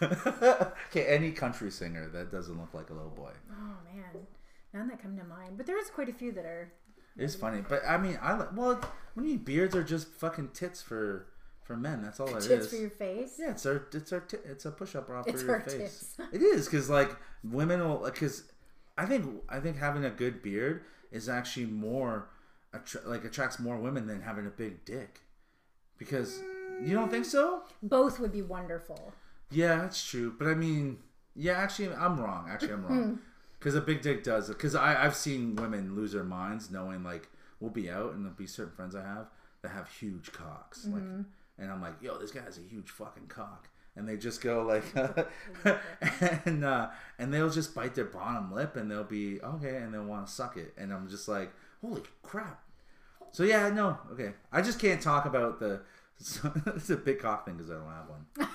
*laughs* okay, any country singer that doesn't look like a little boy. Oh man, none that come to mind. But there is quite a few that are. It's funny, but I mean, I like. Well, what do you mean? Beards are just fucking tits for for men. That's all it is. Tits for your face. Yeah, it's our it's our t- it's a push up bra for It's your our face. tits. It is because like women will because I think I think having a good beard is actually more attra- like attracts more women than having a big dick because you don't think so? Both would be wonderful. Yeah, that's true. But I mean, yeah, actually, I'm wrong. Actually, I'm wrong. Mm-hmm. Because a big dick does. Because I I've seen women lose their minds knowing, like, we'll be out and there'll be certain friends I have that have huge cocks. Like, mm-hmm. and I'm like, yo, this guy has a huge fucking cock. And they just go like, *laughs* *laughs* and uh, and they'll just bite their bottom lip and they'll be okay and they'll want to suck it. And I'm just like, holy crap. So yeah, no, okay. I just can't talk about the. *laughs* it's a big cock thing because I don't have one.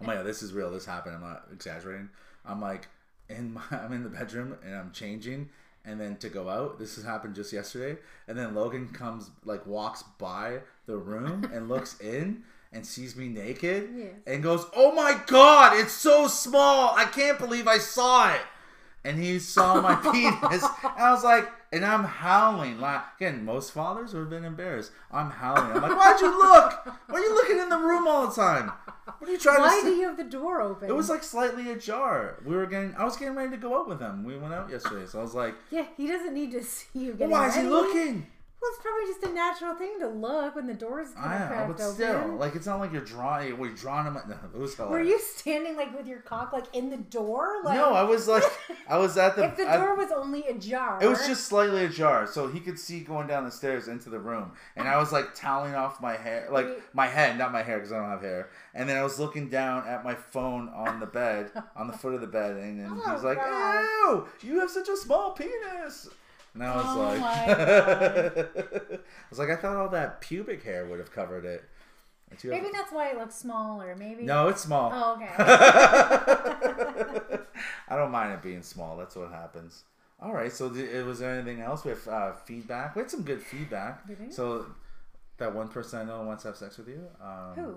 Oh my god, this is real. This happened. I'm not exaggerating. I'm like in my I'm in the bedroom and I'm changing and then to go out. This has happened just yesterday. And then Logan comes like walks by the room and looks in and sees me naked and goes, "Oh my god, it's so small. I can't believe I saw it." And he saw my *laughs* penis. And I was like, and I'm howling. Like again, most fathers would have been embarrassed. I'm howling. I'm like, why'd you look? Why are you looking in the room all the time? What are you trying Why to Why do you have the door open? It was like slightly ajar. We were getting. I was getting ready to go out with him. We went out yesterday, so I was like, yeah, he doesn't need to see you well, "Why is he looking?" Well, it's probably just a natural thing to look when the door's I know, cracked but open. still, like it's not like you're drawing. We're drawing him. No, it was hilarious. Were you standing like with your cock like in the door? Like, No, I was like, I was at the. *laughs* if the I- door was only ajar, It was just slightly ajar, so he could see going down the stairs into the room. And I was like toweling off my hair, like my head, not my hair because I don't have hair. And then I was looking down at my phone on the bed, on the foot of the bed, and then he *laughs* Oh, was like, God. "Ew, you have such a small penis." And I was Oh, like, *laughs* I was like, I thought all that pubic hair would have covered it. You have- maybe that's why it looks smaller. Maybe. no, it's small. Oh, okay. *laughs* I don't mind it being small. That's what happens. All right. So, th- was there anything else? We have uh, feedback. We had some good feedback. So, that one person I know wants to have sex with you. Um, Who?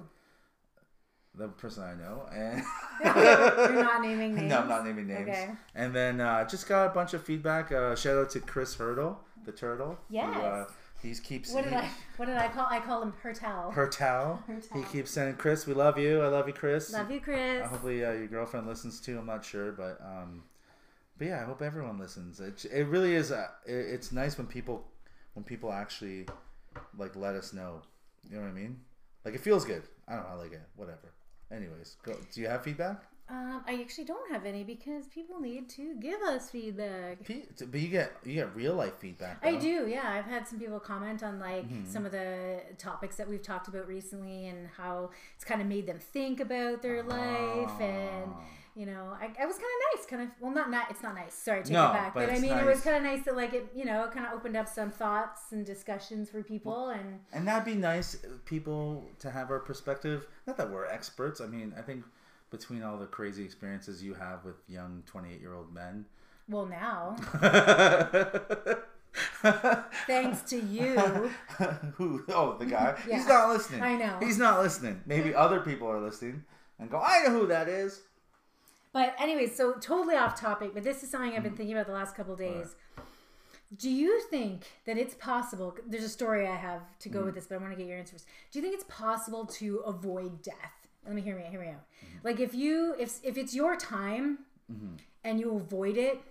The person I know, and *laughs* You're not *laughs* naming names. no, I'm not naming names. Okay. And then uh, just got a bunch of feedback. Uh, shout out to Chris Hurdle, the turtle. who, Yes. uh, he keeps. What did he, I? What did I call? I call him Hertel. Hertal. He keeps saying, "Chris, we love you. I love you, Chris." Love you, Chris. Hopefully uh, your girlfriend listens too. I'm not sure, but um, but yeah, I hope everyone listens. It, it really is. Uh, it, it's nice when people when people actually like let us know. You know what I mean? Like it feels good. I don't know. I like it. Whatever. Anyways, go. Do you have feedback? Um, I actually don't have any because people need to give us feedback. Fe- But you get you get real life feedback. I do, yeah. I've had some people comment on like Mm-hmm. some of the topics that we've talked about recently and how it's kind of made them think about their life and Ah. You know, I, I was kind of nice, kind of well, not not it's not nice. Sorry, take No, it back. but But, I mean, it was kind of nice that like it, you know, it kind of opened up some thoughts and discussions for people and And that'd be nice, uh, people, to have our perspective. Not that we're experts. I mean, I think between all the crazy experiences you have with young 28 year old men, well now *laughs* thanks to you. *laughs* Who? Oh, the guy. *laughs* Yeah. He's not listening. I know. He's not listening. Maybe other people are listening and go, I know who that is. But anyways, so totally off topic, but this is something Mm. I've been thinking about the last couple days. Do you think that it's possible? There's a story I have to go Mm. with this, but I want to get your answers. Do you think it's possible to avoid death? Let me hear me out. Hear me out. Mm-hmm. Like if you if if it's your time and you avoid it,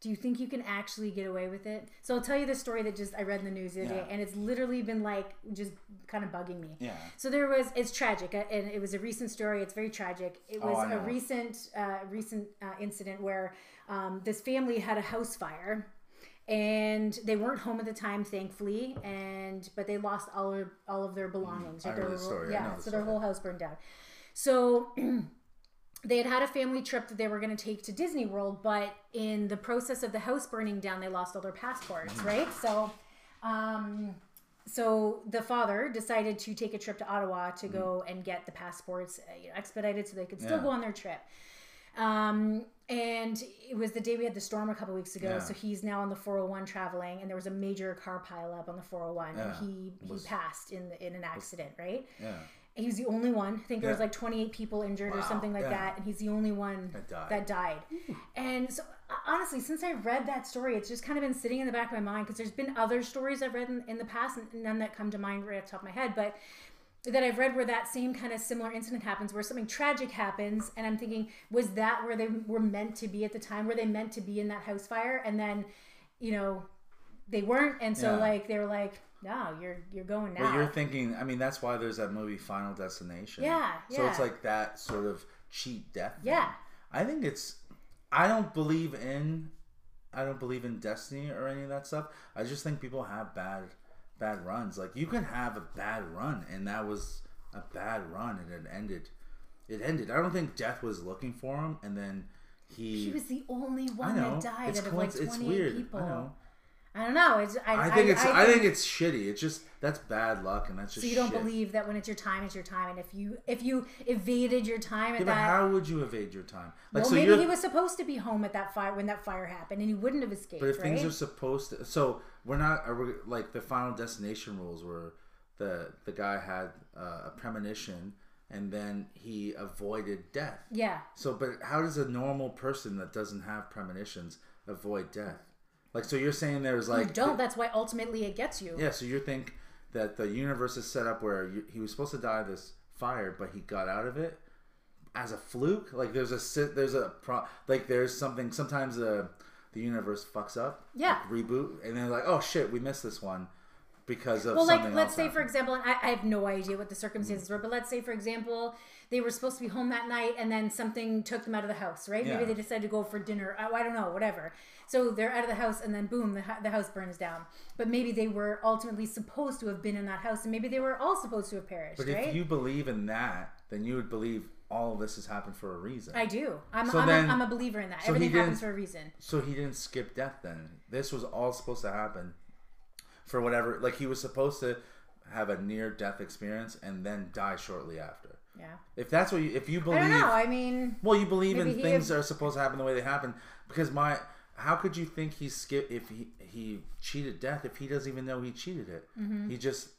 do you think you can actually get away with it? So I'll tell you the story that just I read in the news the other day, and it's literally been like just kind of bugging me. Yeah. So there was it's tragic, uh, and it was a recent story. It's very tragic. It Oh, was I a recent uh, recent uh, incident where um, this family had a house fire, and they weren't home at the time, thankfully, and but they lost all of all of their belongings. Mm, I Their story. Yeah, so their whole house burned down. So. *clears throat* they had had a family trip that they were going to take to Disney World, but in the process of the house burning down, they lost all their passports, Mm. right? So, um, so the father decided to take a trip to Ottawa to go and get the passports uh, you know, expedited so they could still Yeah. go on their trip. Um, and it was the day we had the storm a couple weeks ago, Yeah. so he's now on the 401 traveling, and there was a major car pileup on the 401, Yeah. and he he Was- passed in the, in an accident, right? Yeah. He was the only one. I think there was Yeah. like 28 people injured or Wow, something like yeah. that, and he's the only one That died. that died. And so, uh, honestly, since I read that story, it's just kind of been sitting in the back of my mind because there's been other stories I've read in, in the past, and none that come to mind right off the top of my head, but that I've read where that same kind of similar incident happens, where something tragic happens, and I'm thinking, was that where they were meant to be at the time? Were they meant to be in that house fire? And then, you know, they weren't, and so Yeah. like they were like, no, you're you're going now. But you're thinking, I mean, that's why there's that movie Final Destination. Yeah, yeah. So it's like that sort of cheat death. thing. Yeah. I think it's. I don't believe in. I don't believe in destiny or any of that stuff. I just think people have bad, bad runs. Like you can have a bad run, and that was a bad run, and it ended. It ended. I don't think death was looking for him, and then he. He was the only one know. that died out of like 28 it's weird. people. I know. I don't know. It's, I, I think it's. I, think, think it's shitty. It's just that's bad luck, and that's just. so you don't shit. believe that when it's your time, it's your time, and if you if you evaded your time at Yeah, but that, how would you evade your time? Like, well, so maybe he was supposed to be home at that fire when that fire happened, and he wouldn't have escaped. But if right? things are supposed to, so we're not are we, like the Final Destination rules, where the the guy had uh, a premonition and then he avoided death. yeah, So, but how does a normal person that doesn't have premonitions avoid death? Like, so you're saying there's you like don't. That's why ultimately it gets you. yeah. So you think that the universe is set up where you, he was supposed to die of this fire, but he got out of it as a fluke. Like there's a there's a pro like there's something. Sometimes the the universe fucks up. Yeah. like reboot, and they're like, oh shit, we missed this one because of Well, like let's say for example, and I, I have no idea what the circumstances mm-hmm. were, but let's say for example, they were supposed to be home that night, and then something took them out of the house, right? Yeah. Maybe they decided to go for dinner. I, I don't know, whatever. So they're out of the house, and then boom, the, the house burns down. But maybe they were ultimately supposed to have been in that house, and maybe they were all supposed to have perished, But right? if you believe in that, then you would believe all of this has happened for a reason. I do. I'm, So I'm, then- a, I'm a believer in that. so Everything happens for a reason. So he didn't skip death then. This was all supposed to happen for whatever like he was supposed to have a near death experience and then die shortly after. Yeah. If that's what you if you believe I don't know. I mean, Well, you believe in things are supposed to happen the way they happen because my how could you think he skipped if he he cheated death if he doesn't even know he cheated it? Mm-hmm. He just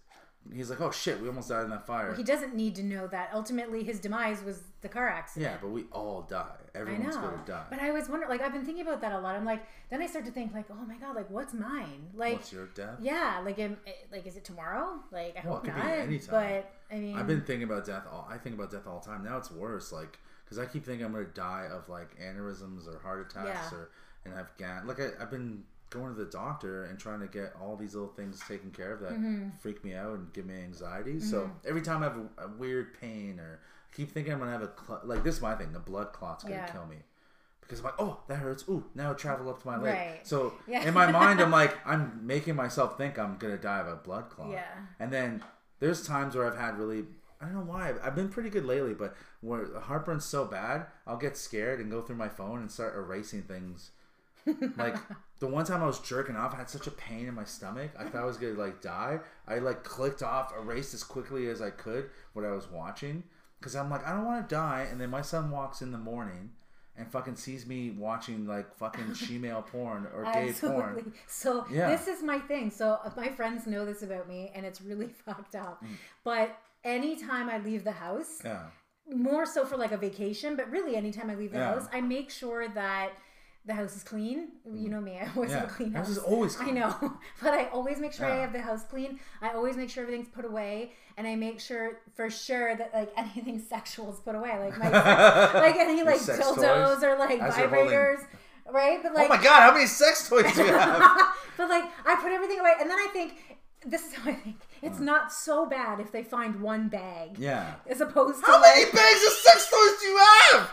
he's like, "Oh shit, we almost died in that fire." he doesn't need to know that. Ultimately, his demise was the car accident. yeah, but we all die. Everyone's going to die. But I always wonder, like, I've been thinking about that a lot. I'm like, then I start to think, like, oh my god, like, what's mine? Like, What's your death? yeah, like, am, like, is it tomorrow? Like, I Well, hope it could not. be any time. But I mean, I've been thinking about death. All I think about death all the time. Now it's worse, like because I keep thinking I'm gonna die of like aneurysms or heart attacks Yeah. or and I've gan. Like I, I've been going to the doctor and trying to get all these little things taken care of that Mm-hmm. freak me out and give me anxiety. So every time I have a, a weird pain or I keep thinking I'm gonna have a cl- like this is my thing. The blood clot's gonna Yeah. kill me. Because I'm like, oh, that hurts. Ooh, now it traveled up to my leg. Right. So Yeah. in my mind, I'm *laughs* like, I'm making myself think I'm gonna die of a blood clot. Yeah. And then there's times where I've had really, I don't know why, I've, I've been pretty good lately, but where the heartburn's so bad, I'll get scared and go through my phone and start erasing things. *laughs* like the one time I was jerking off, I had such a pain in my stomach. I thought I was gonna like die. I like clicked off, erased as quickly as I could what I was watching because I'm like, I don't want to die. And then my son walks in the morning and fucking sees me watching like fucking *laughs* she-male porn or gay porn. Absolutely. So Yeah. this is my thing. So uh, my friends know this about me, and it's really *laughs* fucked up. Mm. But anytime I leave the house, Yeah. more so for like a vacation, but really anytime I leave the Yeah. house, I make sure that the house is clean. You mm. know me, *laughs* I always Yeah. have a clean House house. is always I know, *laughs* but I always make sure I have the house clean. I always make sure everything's put away, and I make sure for sure that like *laughs* anything sexual is put away, like my like any like sex dildos toys? or like As vibrators, right? But like, Oh my god, how many sex toys do you have? but like I put everything away, and then I think this is how I think it's mm. not so bad if they find one bag, yeah. as opposed to How like, many bags of sex toys do you have?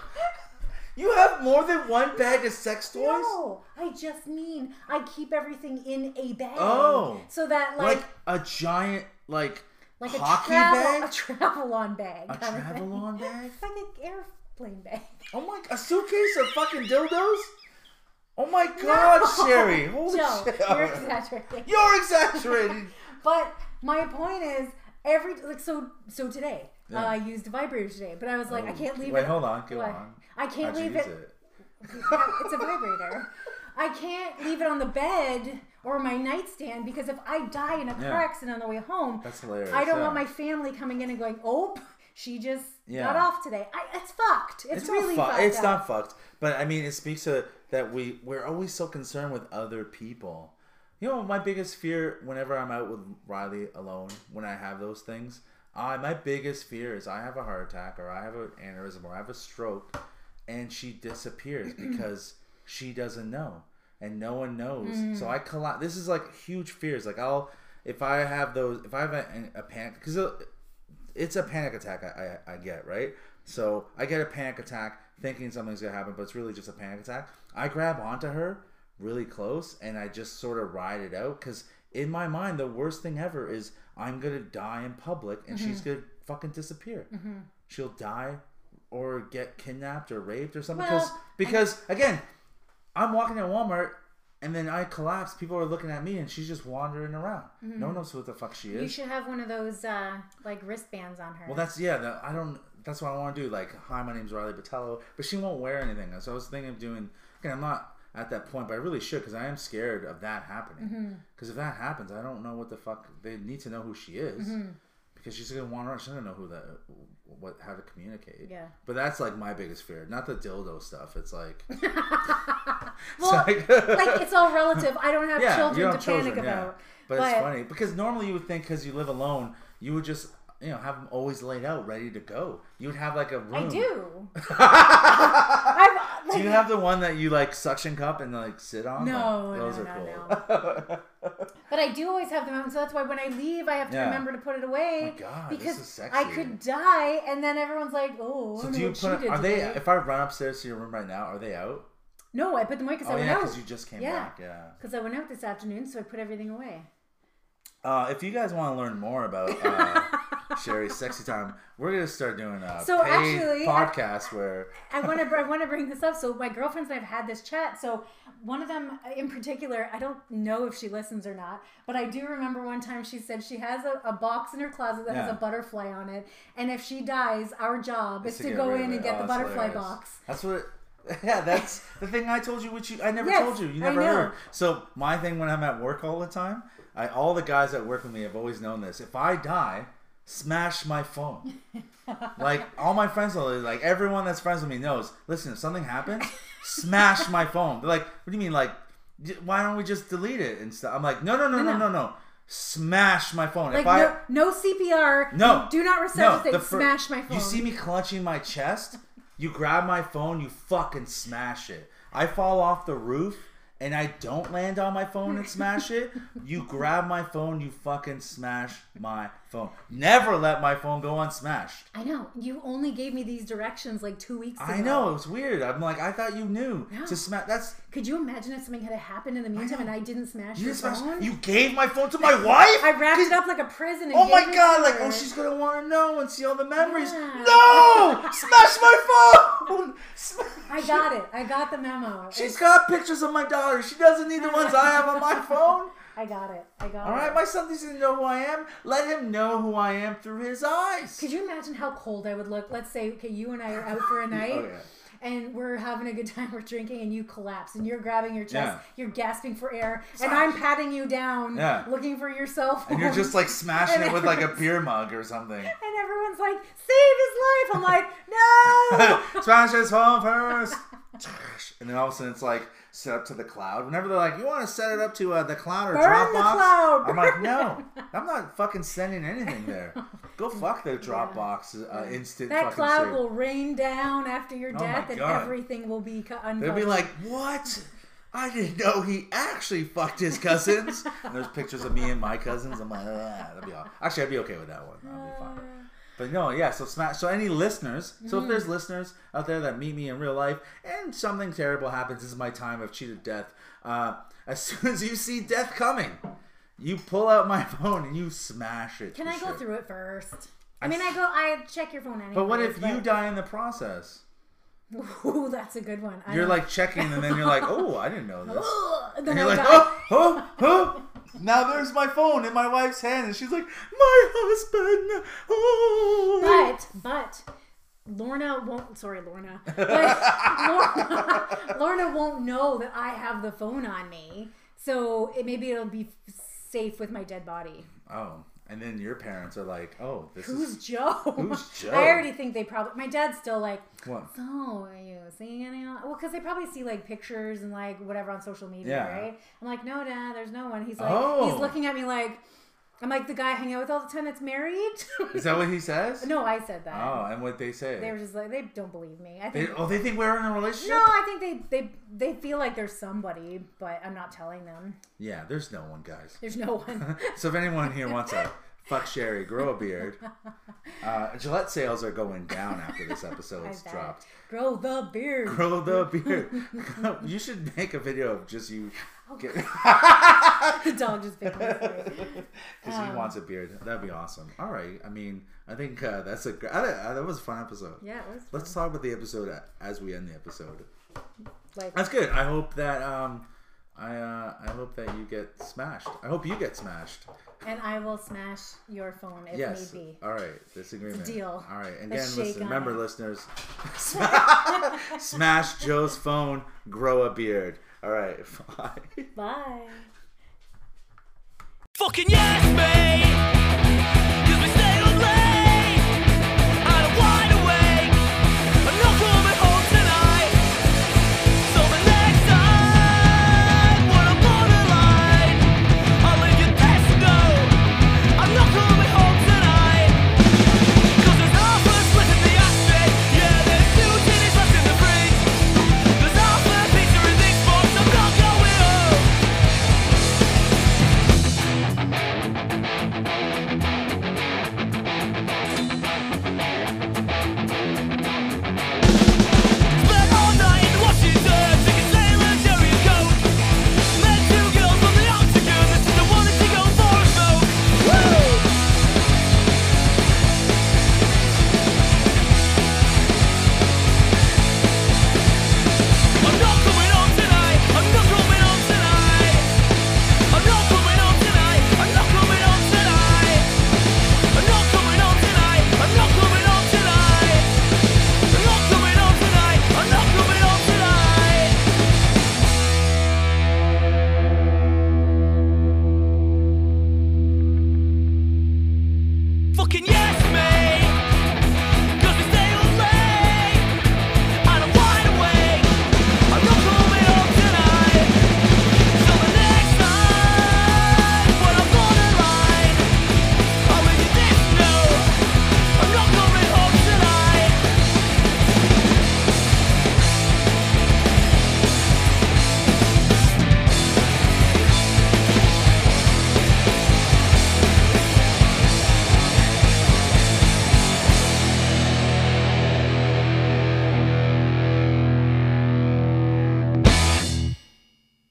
You have more than one bag of sex toys? No, I just mean I keep everything in a bag. Oh. so that like Like a giant, like, like, a hockey travel bag? a travel on bag, A kind of travel on bag? *laughs* like an airplane bag. Oh my! A suitcase of fucking dildos? Oh my god, Sherry! *laughs* Holy Joe, shit! you're exaggerating. *laughs* You're exaggerating. But my point is, every like so so today, Yeah. uh, I used a vibrator today, but I was like, I can't leave Wait, it. hold on. Go What? on. I can't How'd leave use it. *laughs* it's a vibrator. I can't leave it on the bed or my nightstand because if I die in a car Yeah. accident on the way home, That's hilarious. I don't yeah. want my family coming in and going, "Oh, *laughs* she just Yeah. got off today." I, it's fucked. It's, It's really fu- fucked. It's up. not fucked, but I mean, it speaks to that we we're always so concerned with other people. You know, my biggest fear whenever I'm out with Riley alone, when I have those things, I my biggest fear is I have a heart attack or I have an aneurysm or I have a stroke, and she disappears *clears throat* because she doesn't know, and no one knows. Mm. So I collapse. This is like huge fears. Like I'll if I have those, if I have a, a panic, because it's a panic attack I, I, I get, right? So I get a panic attack thinking something's gonna happen, but it's really just a panic attack. I grab onto her really close and I just sort of ride it out because in my mind, the worst thing ever is I'm gonna die in public and she's Mm-hmm. gonna fucking disappear. She'll die or get kidnapped or raped or something. Well, because because again, I'm walking at Walmart. And then I collapse. People are looking at me, and she's just wandering around. No one knows who the fuck she is. Mm-hmm. You should have one of those uh, like wristbands on her. Well, that's yeah. The, I don't. That's what I want to do. Like, hi, my name's Riley Patello, but she won't wear anything. So I was thinking of doing. Again, I'm not at that point, but I really should because I am scared of that happening. Mm-hmm. Because if that happens, I don't know what the fuck. They need to know who she is Mm-hmm. Because she's gonna wander around. She's gonna know who that, what, how to communicate. Yeah. But that's like my biggest fear, not the dildo stuff. It's like, *laughs* *laughs* well, it's like it's all relative. I don't have yeah, children don't to children, panic yeah. about. But, it's funny because normally you would think because you live alone, you would just you know have them always laid out, ready to go. You would have like a room. I do. *laughs* I've, Do you have the one that you like suction cup and like sit on? No, Like, those no, are no, cool. But I do always have them out, and so that's why when I leave, I have to Yeah. remember to put it away. Oh my God, this because is sexy. I could die, and then everyone's like, "Oh, so do you put? Are they? If I run upstairs to your room right now, are they out? No, I put them away because Oh I went yeah, out. because you just came Yeah. back. Yeah. Because I went out this afternoon, so I put everything away. Uh, if you guys want to learn more about uh, *laughs* Sherry's sexy time, we're gonna start doing a So paid actually, I- podcast where I want to I *laughs* want to bring this up. So my girlfriends and I've had this chat. So one of them uh, in particular, I don't know if she listens or not, but I do remember one time she said she has a, a box in her closet that has a butterfly on it, and if she dies, our job is to, go in and get Oh, the butterfly hilarious. box. That's what. It, *laughs* yeah, that's the thing I told you, which you I never Yes, told you. You I never heard. So my thing when I'm at work all the time, I all the guys that work with me have always known this. If I die, smash my phone. like all my friends like everyone that's friends with me knows. Listen, if something happens, smash my phone. They're like, what do you mean? Like, why don't we just delete it and stuff? I'm like, no, no, no, no, no. no, no. Smash my phone. Like if I no, no CPR. no. do not resuscitate. the fir- smash my phone. You see me clenching my chest. You grab my phone. You fucking smash it. I fall off the roof and I don't land on my phone and smash it. You *laughs* grab my phone. You fucking smash my phone. Never let my phone go unsmashed. I know. You only gave me these directions like two weeks ago. I know it was weird. I'm like, I thought you knew No. to smash. That's Could you imagine if something had happened in the meantime and I didn't smash you your smash. phone? You gave my phone to my wife. I wrapped it up like a present. And Oh my god! to Like, oh, she's gonna want to know and see all the memories. Yeah. No! Smash my phone! Smash- *laughs* I got it. I got the memo. She's got pictures of my daughter. She doesn't need the ones I have on my *laughs* phone. I got it. I got All it. right, my son doesn't know who I am. Let him know who I am through his eyes. Could you imagine how cold I would look? Let's say, okay, you and I are out for a *laughs* oh, night. Oh, yeah. And we're having a good time, we're drinking, and you collapse, and you're grabbing your chest, Yeah. you're gasping for air, and I'm patting you down, Yeah. looking for your cell. And you're just like smashing it *laughs* with like a beer mug or something. *laughs* and everyone's like, save his life. I'm like, *laughs* no. Smash his phone first. And then all of a sudden it's like set up to the cloud. Whenever they're like, you want to set it up to uh, the cloud or Burn Dropbox? the cloud. I'm like, no, *laughs* I'm not fucking sending anything there. Go *laughs* fuck the Dropbox uh, instant that cloud save. will rain down after your Oh death, and everything will be cut They'll be like, what? I didn't know he actually fucked his cousins. and there's pictures of me and my cousins. I'm like, ah, that'd be all. Actually, I'd be okay with that one. I'd be fine. But no, yeah. So smash. So any listeners. So Mm-hmm. if there's listeners out there that meet me in real life and something terrible happens, this is my time of cheated death. Uh, *laughs* as soon as you see death coming, you pull out my *laughs* phone and you smash it. Can I go shit. through it first? I mean, I go. I check your phone anyway. But what if you die in the process? Ooh, that's a good one. I You're don't- like checking, and then you're like, "Oh, I didn't know *laughs* this." And then And you're I like, die. "Oh, oh, oh!" Now there's my phone in my wife's hand, and she's like, "My husband." Oh. But but Lorna won't. Sorry, Lorna. But Lorna, Lorna won't know that I have the phone on me. So it maybe it'll be safe with my dead body. Oh, and then your parents are like, "Oh, this Who's is Joe? Who's *laughs* Joe? I already think they probably. My dad's still like. what." So are you seeing any? Well, because they probably see like pictures and like whatever on social media, Yeah. right? I'm like, no, dad, there's no one. He's like, Oh. he's looking at me like, I'm like the guy I hang out with all the time that's married. Is that what he says? *laughs* no, I said that. Oh, and what they say? They were just like, they don't believe me. I They, think. oh, they think we're in a relationship. no, I think they they they feel like there's somebody, but I'm not telling them. Yeah, there's no one, guys. There's no one. *laughs* So if anyone here wants a fuck Sherry, grow a beard, *laughs* uh, Gillette sales are going down after this episode's dropped. Grow the beard. Grow the beard. you should make a video of just you. Get, *laughs* the dog just picked. Because *laughs* he wants a beard. That'd be awesome. All right. I mean, I think uh, that's a I, I, that was a fun episode. Yeah, it was. Let's talk about the episode as we end the episode. Like, That's good. I hope that um, I uh, I hope that you get smashed. I hope you get smashed. and I will smash your phone if Yes. need be. All right. Disagreement. deal. All right. And again, listen, remember, it. listeners, *laughs* smash Joe's phone, grow a beard. All right. *laughs* Bye. Bye. Fucking yes, mate.